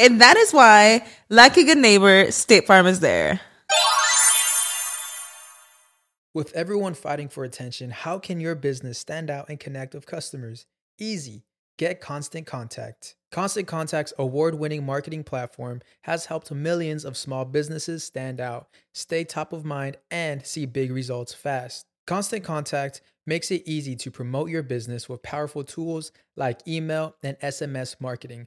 And that is why, like a good neighbor, State Farm is there. With everyone fighting for attention, how can your business stand out and connect with customers? Easy. Get Constant Contact. Constant Contact's award winning marketing platform has helped millions of small businesses stand out, stay top of mind, and see big results fast. Constant Contact makes it easy to promote your business with powerful tools like email and SMS marketing,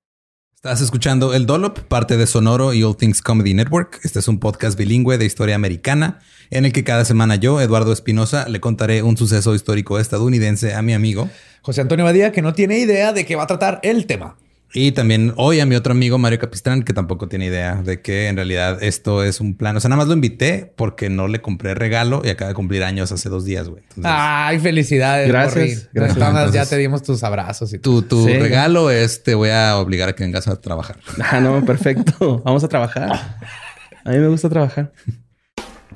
Estás escuchando El Dollop, parte de Sonoro y All Things Comedy Network. Este es un podcast bilingüe de historia americana en el que cada semana yo, Eduardo Espinosa, le contaré un suceso histórico estadounidense a mi amigo José Antonio Badía, que no tiene idea de qué va a tratar el tema. Y también hoy a mi otro amigo Mario Capistrán, que tampoco tiene idea de que en realidad esto es un plan. O sea, nada más lo invité porque no le compré regalo y acaba de cumplir años hace dos días, güey. Ay, felicidades. Gracias. gracias. Entonces, ya te dimos tus abrazos y tu, tu regalo es te voy a obligar a que vengas a trabajar. Ah, no, perfecto. Vamos a trabajar. A mí me gusta trabajar.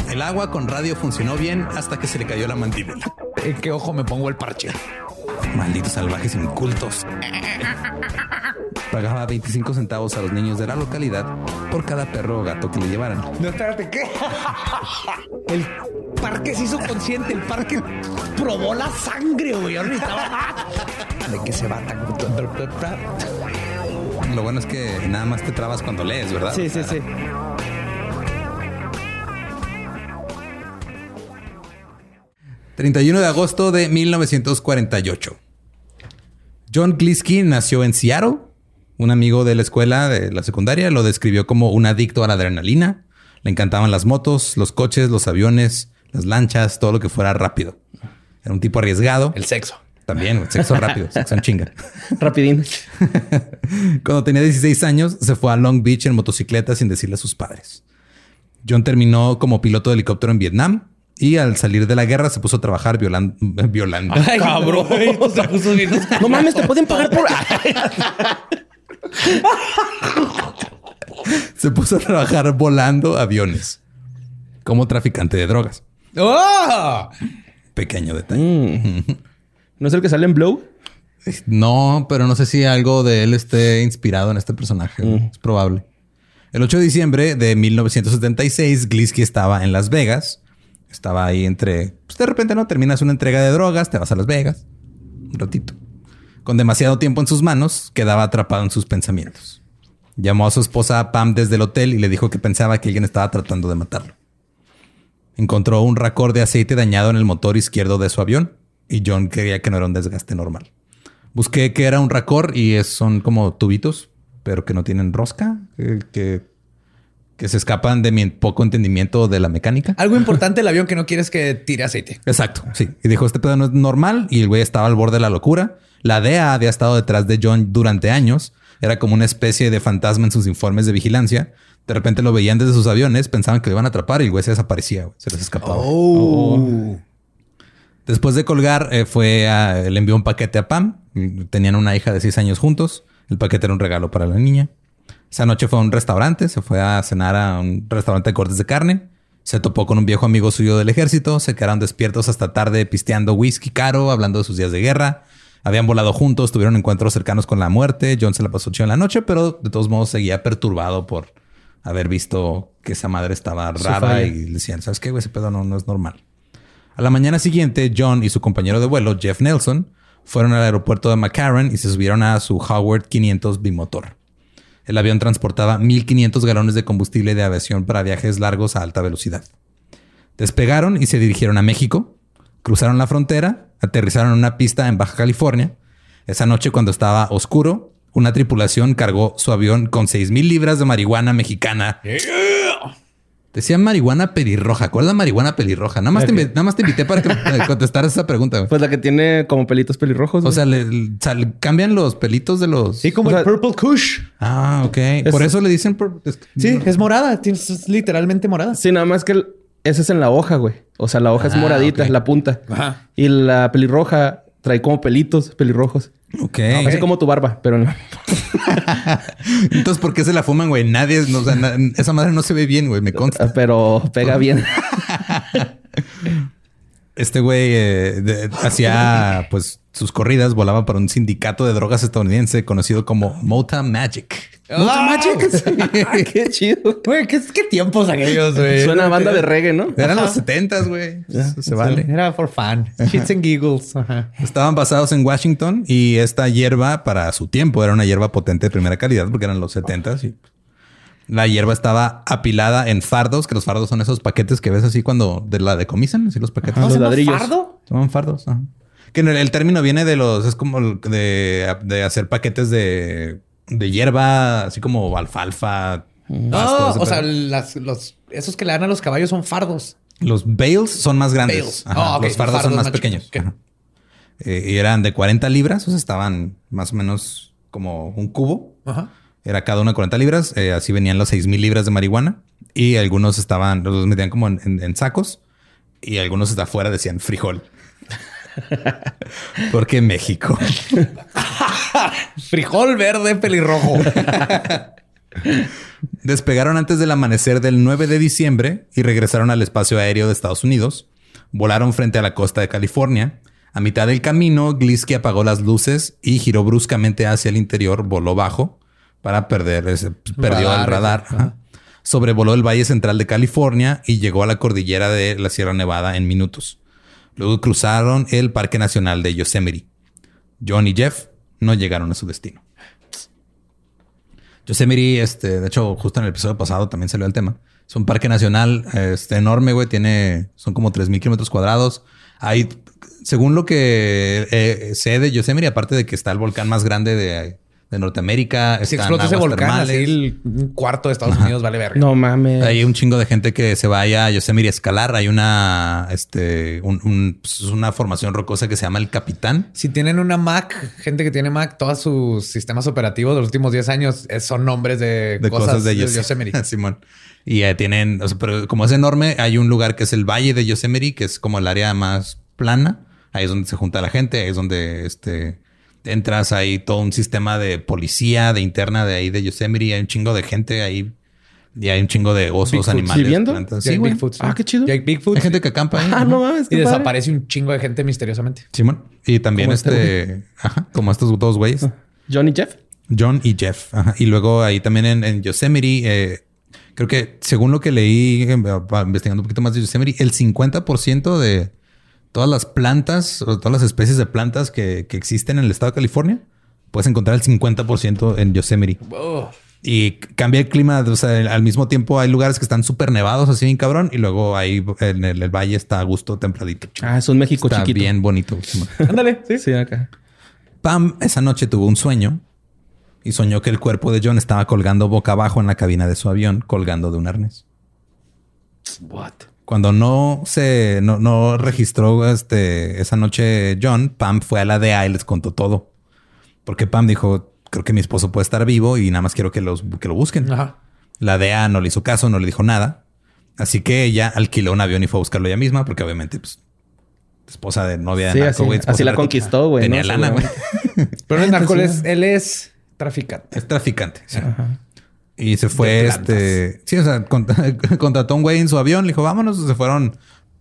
El agua con radio funcionó bien hasta que se le cayó la mandíbula. ¿En qué ojo me pongo el parche? Malditos salvajes incultos. Pagaba 25 centavos a los niños de la localidad por cada perro o gato que le llevaran. No, espérate, ¿qué? El parque se hizo consciente, el parque probó la sangre, güey. ¿De qué se va tan... Lo bueno es que nada más te trabas cuando lees, ¿verdad? Sí, sí, sí. ...31 de agosto de 1948. John Glisky nació en Seattle. Un amigo de la escuela, de la secundaria, lo describió como un adicto a la adrenalina. Le encantaban las motos, los coches, los aviones, las lanchas, todo lo que fuera rápido. Era un tipo arriesgado. El sexo. También, el sexo rápido, sexo en chinga. Rapidín. Cuando tenía 16 años, se fue a Long Beach en motocicleta sin decirle a sus padres. John terminó como piloto de helicóptero en Vietnam y al salir de la guerra se puso a trabajar violando. violando. Ay, cabrón. Se puso bien. No mames, te pueden pagar por. se puso a trabajar volando aviones como traficante de drogas. ¡Oh! Pequeño detalle. Mm. ¿No es el que sale en Blow? No, pero no sé si algo de él esté inspirado en este personaje. Mm. Es probable. El 8 de diciembre de 1976, Glisky estaba en Las Vegas. Estaba ahí entre... Pues de repente, ¿no? Terminas una entrega de drogas, te vas a Las Vegas. Un ratito. Con demasiado tiempo en sus manos, quedaba atrapado en sus pensamientos. Llamó a su esposa Pam desde el hotel y le dijo que pensaba que alguien estaba tratando de matarlo. Encontró un racor de aceite dañado en el motor izquierdo de su avión y John creía que no era un desgaste normal. Busqué que era un racor y es- son como tubitos, pero que no tienen rosca, eh, que, que se escapan de mi poco entendimiento de la mecánica. Algo importante del avión que no quieres que tire aceite. Exacto, sí. Y dijo, este pedo no es normal y el güey estaba al borde de la locura. La DEA había estado detrás de John durante años. Era como una especie de fantasma en sus informes de vigilancia. De repente lo veían desde sus aviones, pensaban que lo iban a atrapar y el güey se desaparecía, güey. se les escapaba. Oh. Después de colgar, eh, fue a- le envió un paquete a Pam. Tenían una hija de seis años juntos. El paquete era un regalo para la niña. Esa noche fue a un restaurante. Se fue a cenar a un restaurante de cortes de carne. Se topó con un viejo amigo suyo del ejército. Se quedaron despiertos hasta tarde pisteando whisky caro, hablando de sus días de guerra. Habían volado juntos, tuvieron encuentros cercanos con la muerte. John se la pasó chido en la noche, pero de todos modos seguía perturbado por haber visto que esa madre estaba rara y le decían, ¿sabes qué, güey? Ese pedo no, no es normal. A la mañana siguiente, John y su compañero de vuelo, Jeff Nelson, fueron al aeropuerto de McCarran y se subieron a su Howard 500 bimotor. El avión transportaba 1.500 galones de combustible de aviación para viajes largos a alta velocidad. Despegaron y se dirigieron a México, cruzaron la frontera, aterrizaron en una pista en Baja California. Esa noche, cuando estaba oscuro, una tripulación cargó su avión con 6.000 libras de marihuana mexicana. Decía marihuana pelirroja. ¿Cuál es la marihuana pelirroja? Nada más, te, invi- nada más te invité para que eh, contestaras esa pregunta. güey. Pues la que tiene como pelitos pelirrojos. O sea, le, le- o sea, le cambian los pelitos de los... Sí, como O sea- el Purple Kush. Ah, ok. Por eso le dicen... por- es- Sí, es morada. tienes- Es literalmente morada. Sí, nada más que el- ese es en la hoja, güey. O sea, la hoja es Ah, moradita, ok. la punta. Ajá. Y la pelirroja trae como pelitos pelirrojos. Ok. Así como tu barba, pero no. Entonces, ¿por qué se la fuman, güey? Nadie... no, o sea, na- esa madre no se ve bien, güey. Me consta. Pero pega bien. Este güey eh, hacía pues sus corridas, volaba para un sindicato de drogas estadounidense conocido como Mota Magic. Ah, Qué chido. Güey, ¿qué, qué tiempos aquellos, güey. Suena a banda de reggae, ¿no? Eran los setentas, güey. Se, vale. Era for fun. Shits and giggles. Ajá. Estaban basados en Washington y esta hierba para su tiempo era una hierba potente de primera calidad porque eran los setentas y la hierba estaba apilada en fardos, que los fardos son esos paquetes que ves así cuando de la decomisan, así los paquetes. Ajá, los ¿Se llama ladrillos. fardo? Son fardos. ajá. Que el, el término viene de los, es como el de, de hacer paquetes de, de hierba, así como alfalfa. No, pasto, ese o sea, las, los, esos que le dan a los caballos son fardos. los bales son más grandes. Ajá, Ah. Los fardos, Fardos son más más pequeños. Eh, y eran de 40 libras, o sea, estaban más o menos como un cubo. Ajá. Era cada uno de 40 libras. eh, así venían los 6000 libras de marihuana. Y algunos estaban, los metían como en, en- en sacos. Y algunos hasta afuera decían frijol. Porque México. Frijol verde pelirrojo. Despegaron antes del amanecer del 9 de diciembre y regresaron al espacio aéreo de Estados Unidos. Volaron frente a la costa de California. A mitad del camino, Glisky apagó las luces y giró bruscamente hacia el interior, voló bajo para perder, ese- perdió Radar, el radar. Ajá. Sobrevoló el Valle Central de California y llegó a la cordillera de la Sierra Nevada en minutos. Luego cruzaron el Parque Nacional de Yosemite. John y Jeff no llegaron a su destino. Yosemite, este, de hecho, justo en el episodio pasado también salió el tema. Es un parque nacional este, enorme, güey. Tiene, son como 3.000 kilómetros cuadrados. Hay, según lo que eh, sé de Yosemite, aparte de que está el volcán más grande de, de Norteamérica. Si están explota ese volcán, así termales. el un cuarto de Estados Unidos vale verga. No mames. Hay un chingo de gente que se vaya a Yosemite a escalar. Hay una, este, un- un- pues, una formación rocosa que se llama el Capitán. Si tienen una Mac, gente que tiene Mac, todos sus sistemas operativos de los últimos 10 años eh, son nombres de, de cosas, de, Yos- Yosemite. Simón. Y eh, tienen, o sea, pero como es enorme, hay un lugar que es el Valle de Yosemite, que es como el área más plana. Ahí es donde se junta la gente, ahí es donde este, entras, hay todo un sistema de policía, de interna de ahí de Yosemite, hay un chingo de gente ahí y hay un chingo de osos, Bigfoot. animales, ¿Viviendo? plantas. Sí, Sí, güey. Bigfoot. Ah, qué chido. Y hay Bigfoot. Hay gente que acampa ahí. Ah, no mames. y padre. desaparece un chingo de gente misteriosamente. Simón. Y también este este, ajá, como estos dos güeyes. Johnny Jeff. John y Jeff. Ajá. Y luego ahí también en, en Yosemite, eh, creo que según lo que leí eh, investigando un poquito más de Yosemite, el 50% de todas las plantas o todas las especies de plantas que, que existen en el estado de California, puedes encontrar el 50% en Yosemite. Y cambia el clima, o sea, al mismo tiempo hay lugares que están súper nevados, así bien cabrón, y luego ahí en el, el valle está a gusto templadito. Ah, es un México está chiquito. bien bonito. Ándale, sí. Sí, acá. Pam esa noche tuvo un sueño y soñó que el cuerpo de John estaba colgando boca abajo en la cabina de su avión, colgando de un arnés. What? Cuando no se no, no registró este, esa noche John, Pam fue a la DEA y les contó todo. Porque Pam dijo, creo que mi esposo puede estar vivo y nada más quiero que, los, que lo busquen. Ajá. La DEA no le hizo caso, no le dijo nada. Así que ella alquiló un avión y fue a buscarlo ella misma, porque obviamente, pues, esposa de novia de Sí, narco, así, güey, esposa así la de- conquistó, güey. Tenía ¿no? lana, güey. Pero el narco es, él es traficante. Es traficante. sí. Y se fue, este... Sí, o sea, cont- contrató a un güey en su avión. Le dijo, vámonos. Se fueron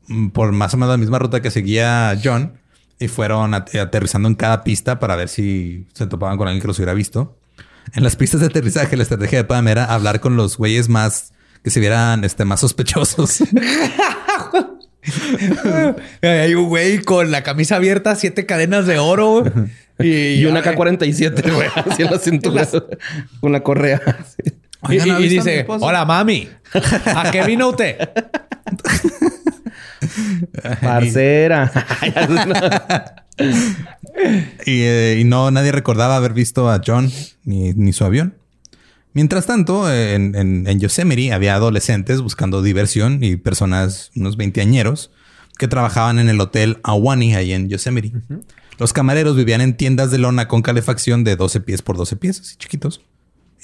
mm, por más o menos la misma ruta que seguía John. Y fueron at- aterrizando en cada pista para ver si se topaban con alguien que los hubiera visto. En las pistas de aterrizaje, la estrategia de Pam era hablar con los güeyes más... Que se vieran este, más sospechosos. Hay un güey con la camisa abierta, siete cadenas de oro. Y, Y una K-47, güey, así en la cintura. Con la correa. Sí. Y, Oigan, ¿no ha y visto a mi dice, hola mami, ¿a qué vino usted? Parcera. Y, eh, y no, nadie recordaba haber visto a John ni, ni su avión. Mientras tanto, en, en- en Yosemite había adolescentes buscando diversión y personas, unos veinteañeros, que trabajaban en el hotel Awani ahí en Yosemite. Los camareros vivían en tiendas de lona con calefacción de 12 pies por 12 pies, así chiquitos.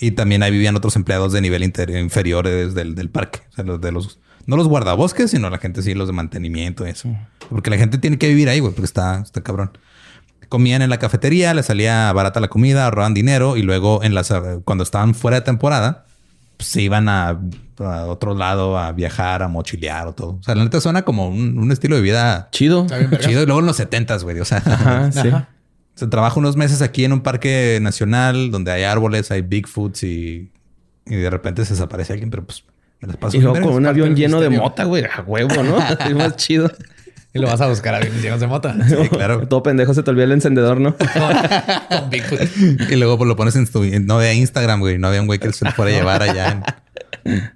Y también ahí vivían otros empleados de nivel inter- inferior eh, del, del parque. O sea, los de los, no los guardabosques, sino la gente sí, los de mantenimiento y eso. Porque la gente tiene que vivir ahí, güey, porque está, está cabrón. Comían en la cafetería, les salía barata la comida, ahorraban dinero y luego en las, cuando estaban fuera de temporada, pues, se iban a, a otro lado a viajar, a mochilear o todo. O sea, la neta suena como un, un estilo de vida Chido. chido. Y luego en los setentas, güey. O sea, Ajá, sí. Ajá. Se trabaja unos meses aquí en un parque nacional donde hay árboles, hay Bigfoots y, y de repente se desaparece alguien, pero pues me las paso Y luego con un avión lleno de mota, güey. A huevo, ¿no? Es más chido. Y lo vas a buscar a llenos de mota. Sí, claro. Todo pendejo se te olvida el encendedor, ¿no? Con Bigfoot. Y luego pues, lo pones en tu... No había Instagram, güey. No había un güey que se lo fuera a llevar allá. En,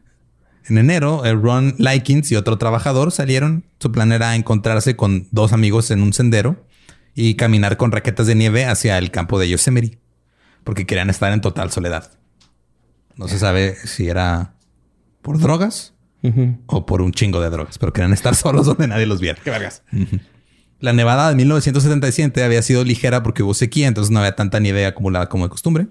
en enero, Ron Likens y otro trabajador salieron. Su plan era encontrarse con dos amigos en un sendero y caminar con raquetas de nieve hacia el campo de Yosemite. Porque querían estar en total soledad. No se sabe si era por drogas o por un chingo de drogas, pero querían estar solos donde nadie los viera. Qué vergas. La nevada de 1977 había sido ligera porque hubo sequía, entonces no había tanta nieve acumulada como de costumbre.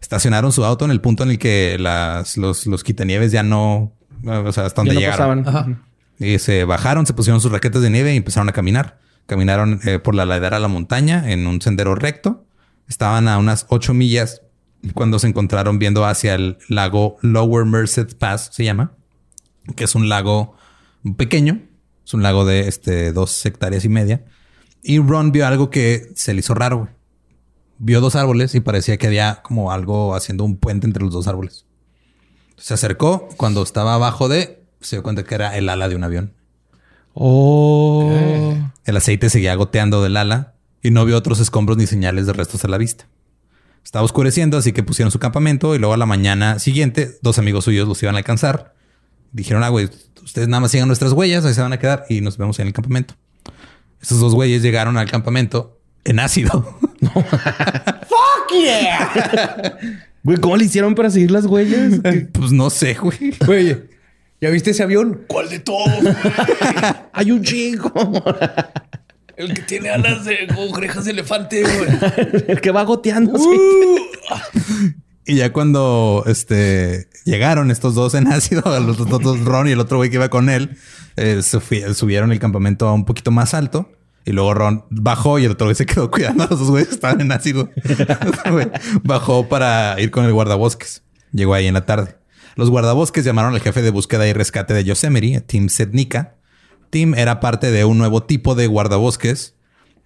Estacionaron su auto en el punto en el que las, los, los quitanieves ya no, o sea, hasta donde Ya no llegaron. pasaban. Y se bajaron, se pusieron sus raquetas de nieve y empezaron a caminar. Caminaron eh, por la ladera a la montaña en un sendero recto. Estaban a unas ocho millas cuando se encontraron viendo hacia el lago Lower Merced Pass, se llama, que es un lago pequeño. Es un lago de este, dos hectáreas y media. Y Ron vio algo que se le hizo raro. Vio dos árboles y parecía que había como algo haciendo un puente entre los dos árboles. Se acercó. Cuando estaba abajo de, se dio cuenta que era el ala de un avión. Oh. El aceite seguía goteando del ala y no vio otros escombros ni señales de restos a la vista. Estaba oscureciendo, así que pusieron su campamento y luego a la mañana siguiente, dos amigos suyos los iban a alcanzar. Dijeron, ah, güey, ustedes nada más sigan nuestras huellas, ahí se van a quedar y nos vemos en el campamento. Esos dos güeyes llegaron al campamento en ácido. Güey, ¿cómo le hicieron para seguir las huellas? pues no sé, güey. Oye, ¿ya viste ese avión? ¿Cuál de todos? Hay un chico. El que tiene alas de orejas de elefante, güey. El que va goteando. así. Y ya cuando este, llegaron estos dos en ácido, los dos, Ron y el otro güey que iba con él, eh, subieron el campamento a un poquito más alto. Y luego Ron bajó y el otro güey se quedó cuidando a los dos güeyes que estaban en ácido. Bajó para ir con el guardabosques. Llegó ahí en la tarde. Los guardabosques llamaron al jefe de búsqueda y rescate de Yosemite, Tim Sednica. Tim era parte de un nuevo tipo de guardabosques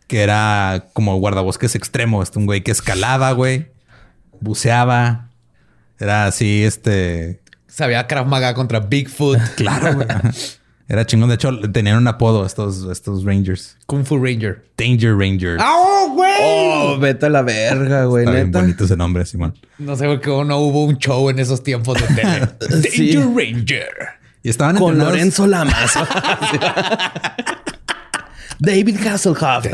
que era como guardabosques extremo. Este un güey que escalaba, güey. buceaba. Era así, este. Sabía Krav Maga contra Bigfoot. Claro, güey. Era chingón. De hecho, tenían un apodo estos, estos Rangers. Kung Fu Ranger. Danger Rangers. ¡Oh, güey! Oh, vete a la verga, güey, Está bien bonito ese nombre, Simón. No sé por qué no hubo un show en esos tiempos de tele. Danger Sí. Ranger. Y estaban Con entrenados- Lorenzo Lamas. David Hasselhoff.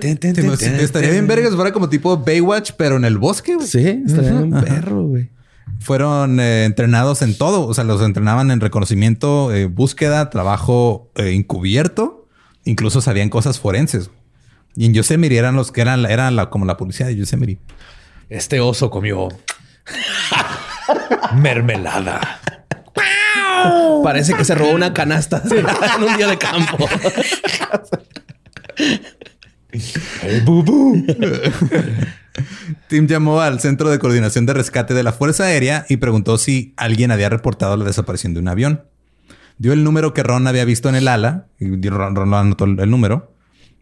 Estaría bien vergas, fuera como tipo Baywatch, pero en el bosque, güey. Sí, estaría un perro, güey. Fueron eh, entrenados en todo. O sea, los entrenaban en reconocimiento, eh, búsqueda, trabajo eh, encubierto. Incluso sabían cosas forenses. Y en Yosemite eran los que eran, la- eran la, como la policía de Yosemite. Este oso comió mermelada. Parece que se robó una canasta en un día de campo. Tim llamó al Centro de Coordinación de Rescate de la Fuerza Aérea y preguntó si alguien había reportado la desaparición de un avión. Dio el número que Ron había visto en el ala y Ron, Ron lo anotó el número.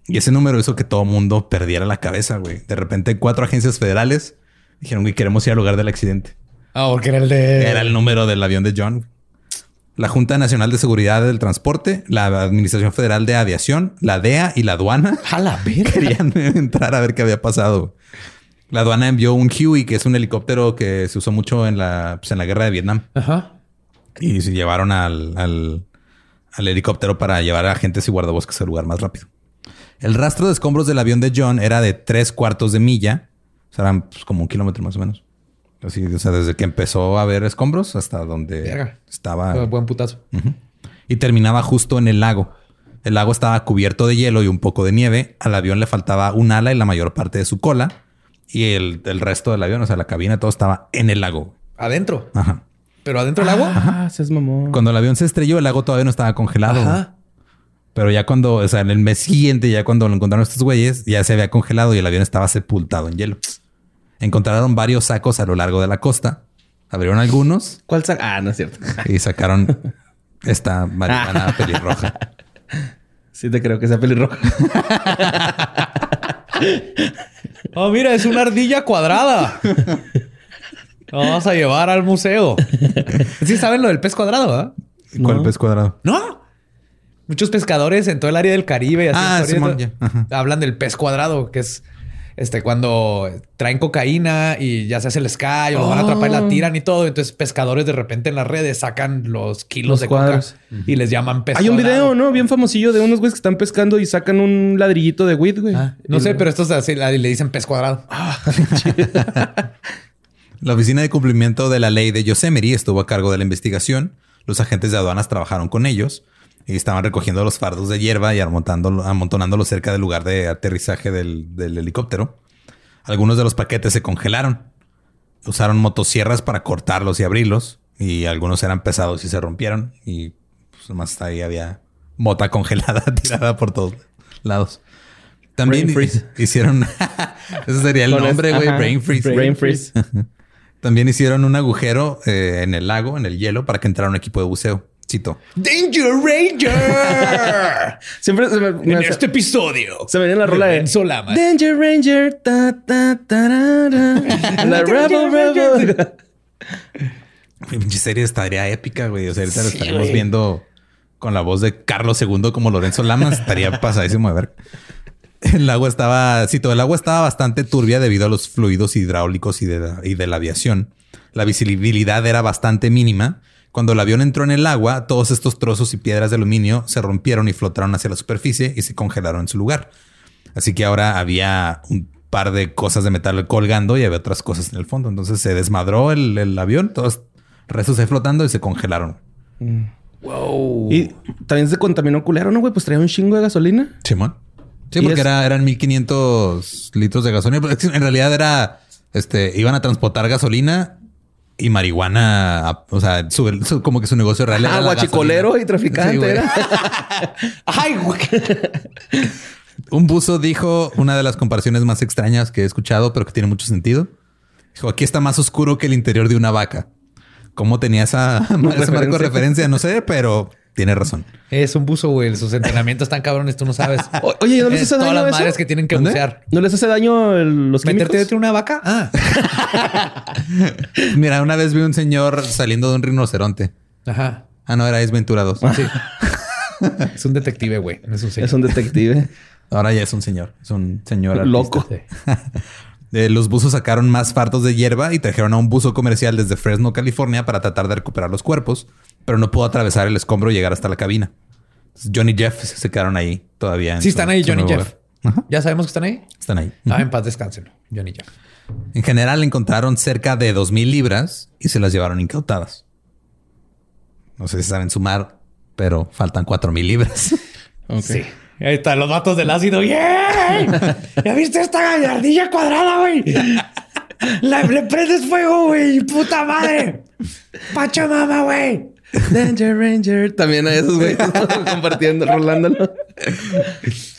Y ese número hizo que todo el mundo perdiera la cabeza, güey. De repente, cuatro agencias federales dijeron, güey, queremos ir al lugar del accidente. Ah, porque era el de. Era el número del avión de John. La Junta Nacional de Seguridad del Transporte, la Administración Federal de Aviación, la DEA y la aduana A la verga. querían entrar a ver qué había pasado. La aduana envió un Huey, que es un helicóptero que se usó mucho en la, pues, en la guerra de Vietnam. Ajá. Y se llevaron al, al- al helicóptero para llevar a agentes y guardabosques al lugar más rápido. El rastro de escombros del avión de John era de tres cuartos de milla. O sea, eran pues, como un kilómetro más o menos. Así, o sea, desde que empezó a haber escombros hasta donde Verga. estaba. Buen putazo. Y terminaba justo en el lago. El lago estaba cubierto de hielo y un poco de nieve. Al avión le faltaba un ala y la mayor parte de su cola. Y el, el resto del avión, o sea, la cabina, todo estaba en el lago. Adentro. Ajá. Pero adentro del agua. Ah, seas mamón. Cuando el avión se estrelló, el lago todavía no estaba congelado. Ajá. Pero ya cuando, o sea, en el mes siguiente, ya cuando lo encontraron estos güeyes, ya se había congelado y el avión estaba sepultado en hielo. Encontraron varios sacos a lo largo de la costa. Abrieron algunos ¿Cuál sa- Ah, no es cierto. y sacaron esta marihuana pelirroja. Sí te creo que sea pelirroja. Oh, mira, es una ardilla cuadrada. Lo Vamos a llevar al museo. Sí saben lo del pez cuadrado, ¿ah? ¿Cuál pez cuadrado? No. Muchos pescadores en todo el área del Caribe y así, Ah, Simón, ¿no? hablan del pez cuadrado, que es este cuando traen cocaína y ya se hace el sky o lo van a atrapar y la tiran y todo. Entonces, pescadores de repente en las redes sacan los kilos Los de cuadros. coca y les llaman pez Hay un video, ¿no? Bien famosillo de unos güeyes que están pescando y sacan un ladrillito de weed, güey. Ah, no Y sé, lo- pero estos así le le dicen pez cuadrado. La Oficina de Cumplimiento de la Ley de Yosemite estuvo a cargo de la investigación. Los agentes de aduanas trabajaron con ellos y estaban recogiendo los fardos de hierba y amontonándolos cerca del lugar de aterrizaje del, del helicóptero. Algunos de los paquetes se congelaron. Usaron motosierras para cortarlos y abrirlos. Y algunos eran pesados y se rompieron. Y pues nomás ahí había mota congelada tirada por todos lados. También Brain freeze. hicieron... Ese sería el Con nombre, güey. Brain freeze. Brain freeze. También hicieron un agujero eh, en el lago, en el hielo, para que entrara un equipo de buceo. Cito. Danger Ranger. Siempre se me, me en hace- este episodio. se me viene la rola de Lorenzo Lamas. Danger Ranger. Ta, ta, la Rebel Rebel. Mi pinche serie estaría épica, güey. O sea, ahorita la Sí, estaríamos güey. viendo con la voz de Carlos II como Lorenzo Lamas. Estaría pasadísimo de ver. El agua estaba, cito, el agua estaba bastante turbia debido a los fluidos hidráulicos y de, la, y de la aviación. La visibilidad era bastante mínima. Cuando el avión entró en el agua, todos estos trozos y piedras de aluminio se rompieron y flotaron hacia la superficie y se congelaron en su lugar. Así que ahora había un par de cosas de metal colgando y había otras cosas en el fondo. Entonces se desmadró el, el avión, todos restos ahí flotando y se congelaron. Wow. Y también se contaminó culero, ¿no, güey? Pues traía un chingo de gasolina. Simón. Sí, porque era, eran 1500 litros de gasolina. Pero en realidad era, este, iban a transportar gasolina y marihuana. o sea, su- su- como que su negocio real era Ah, guachicolero y traficante Sí, era. Ay, güey. Un buzo dijo una de las comparaciones más extrañas que he escuchado, pero que tiene mucho sentido. Dijo, aquí está más oscuro que el interior de una vaca. ¿Cómo tenía esa, ese marco de referencia? No sé, pero tiene razón. Es un buzo, güey. Sus entrenamientos están cabrones, tú no sabes. O- oye, ¿no les Es hace todas daño las eso? madres que tienen que ¿Dónde? bucear. ¿No les hace daño el- los químicos? ¿Meterte dentro de una vaca? Ah. Mira, una vez vi un señor saliendo de un rinoceronte. Ajá. Ah, no, era Ace Ventura 2. Sí. es un detective, güey. No es un señor. Es un detective. Ahora ya es un señor. Es un señor artista. Loco. Sí. Eh, los buzos sacaron más fardos de hierba y trajeron a un buzo comercial desde Fresno, California, para tratar de recuperar los cuerpos, pero no pudo atravesar el escombro y llegar hasta la cabina. Entonces, John y Jeff se quedaron ahí todavía. en Sí, su- están ahí, John y Jeff. Ajá, ¿Ya sabemos que están ahí? están ahí. Ah, en paz descansen. Johnny Jeff. En general encontraron cerca de 2.000 libras y se las llevaron incautadas. No sé si saben sumar, pero faltan 4.000 libras. Sí. Ahí están los vatos del ácido. ¡Yeah! ¿Ya viste esta gallardilla cuadrada, güey? La- le prendes fuego, güey. ¡Puta madre! ¡Pachamama, güey! Danger Ranger. También a esos güeyes compartiendo, rolándolo.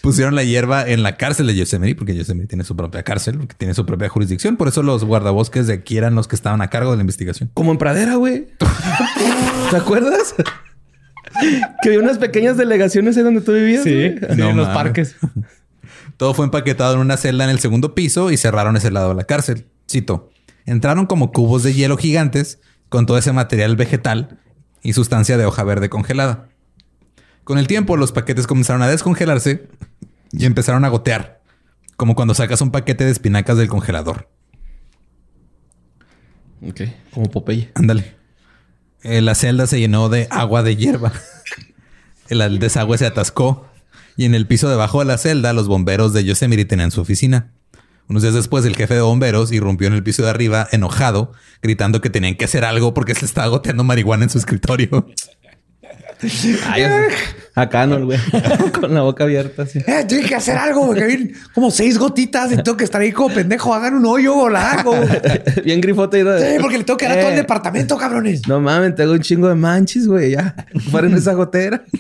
Pusieron la hierba en la cárcel de Yosemite, porque Yosemite tiene su propia cárcel, porque tiene su propia jurisdicción. Por eso los guardabosques de aquí eran los que estaban a cargo de la investigación. Como en pradera, güey. ¿Te acuerdas? que había unas pequeñas delegaciones ahí donde tú vivías. Sí, güey? sí, No en los parques. Todo fue empaquetado en una celda en el segundo piso y cerraron ese lado de la cárcel. Cito. Entraron como cubos de hielo gigantes con todo ese material vegetal y sustancia de hoja verde congelada. Con el tiempo, los paquetes comenzaron a descongelarse y empezaron a gotear, como cuando sacas un paquete de espinacas del congelador. Ok. Como Popeye. Ándale. Eh, la celda se llenó de agua de hierba. El, el desagüe se atascó y en el piso debajo de la celda los bomberos de Yosemite tenían su oficina. Unos días después, el jefe de bomberos irrumpió en el piso de arriba enojado, gritando que tenían que hacer algo porque se estaba goteando marihuana en su escritorio. Ay. Acá no, güey. Con la boca abierta, así. Eh, tiene que hacer algo, güey. como seis gotitas y tengo que estar ahí como pendejo. Hagan un hoyo o algo. Bien grifote. y todo. Sí, porque le tengo que dar a todo el Eh, departamento, cabrones. No mames, tengo un chingo de manchis, güey. Ya. Fuera en esa gotera.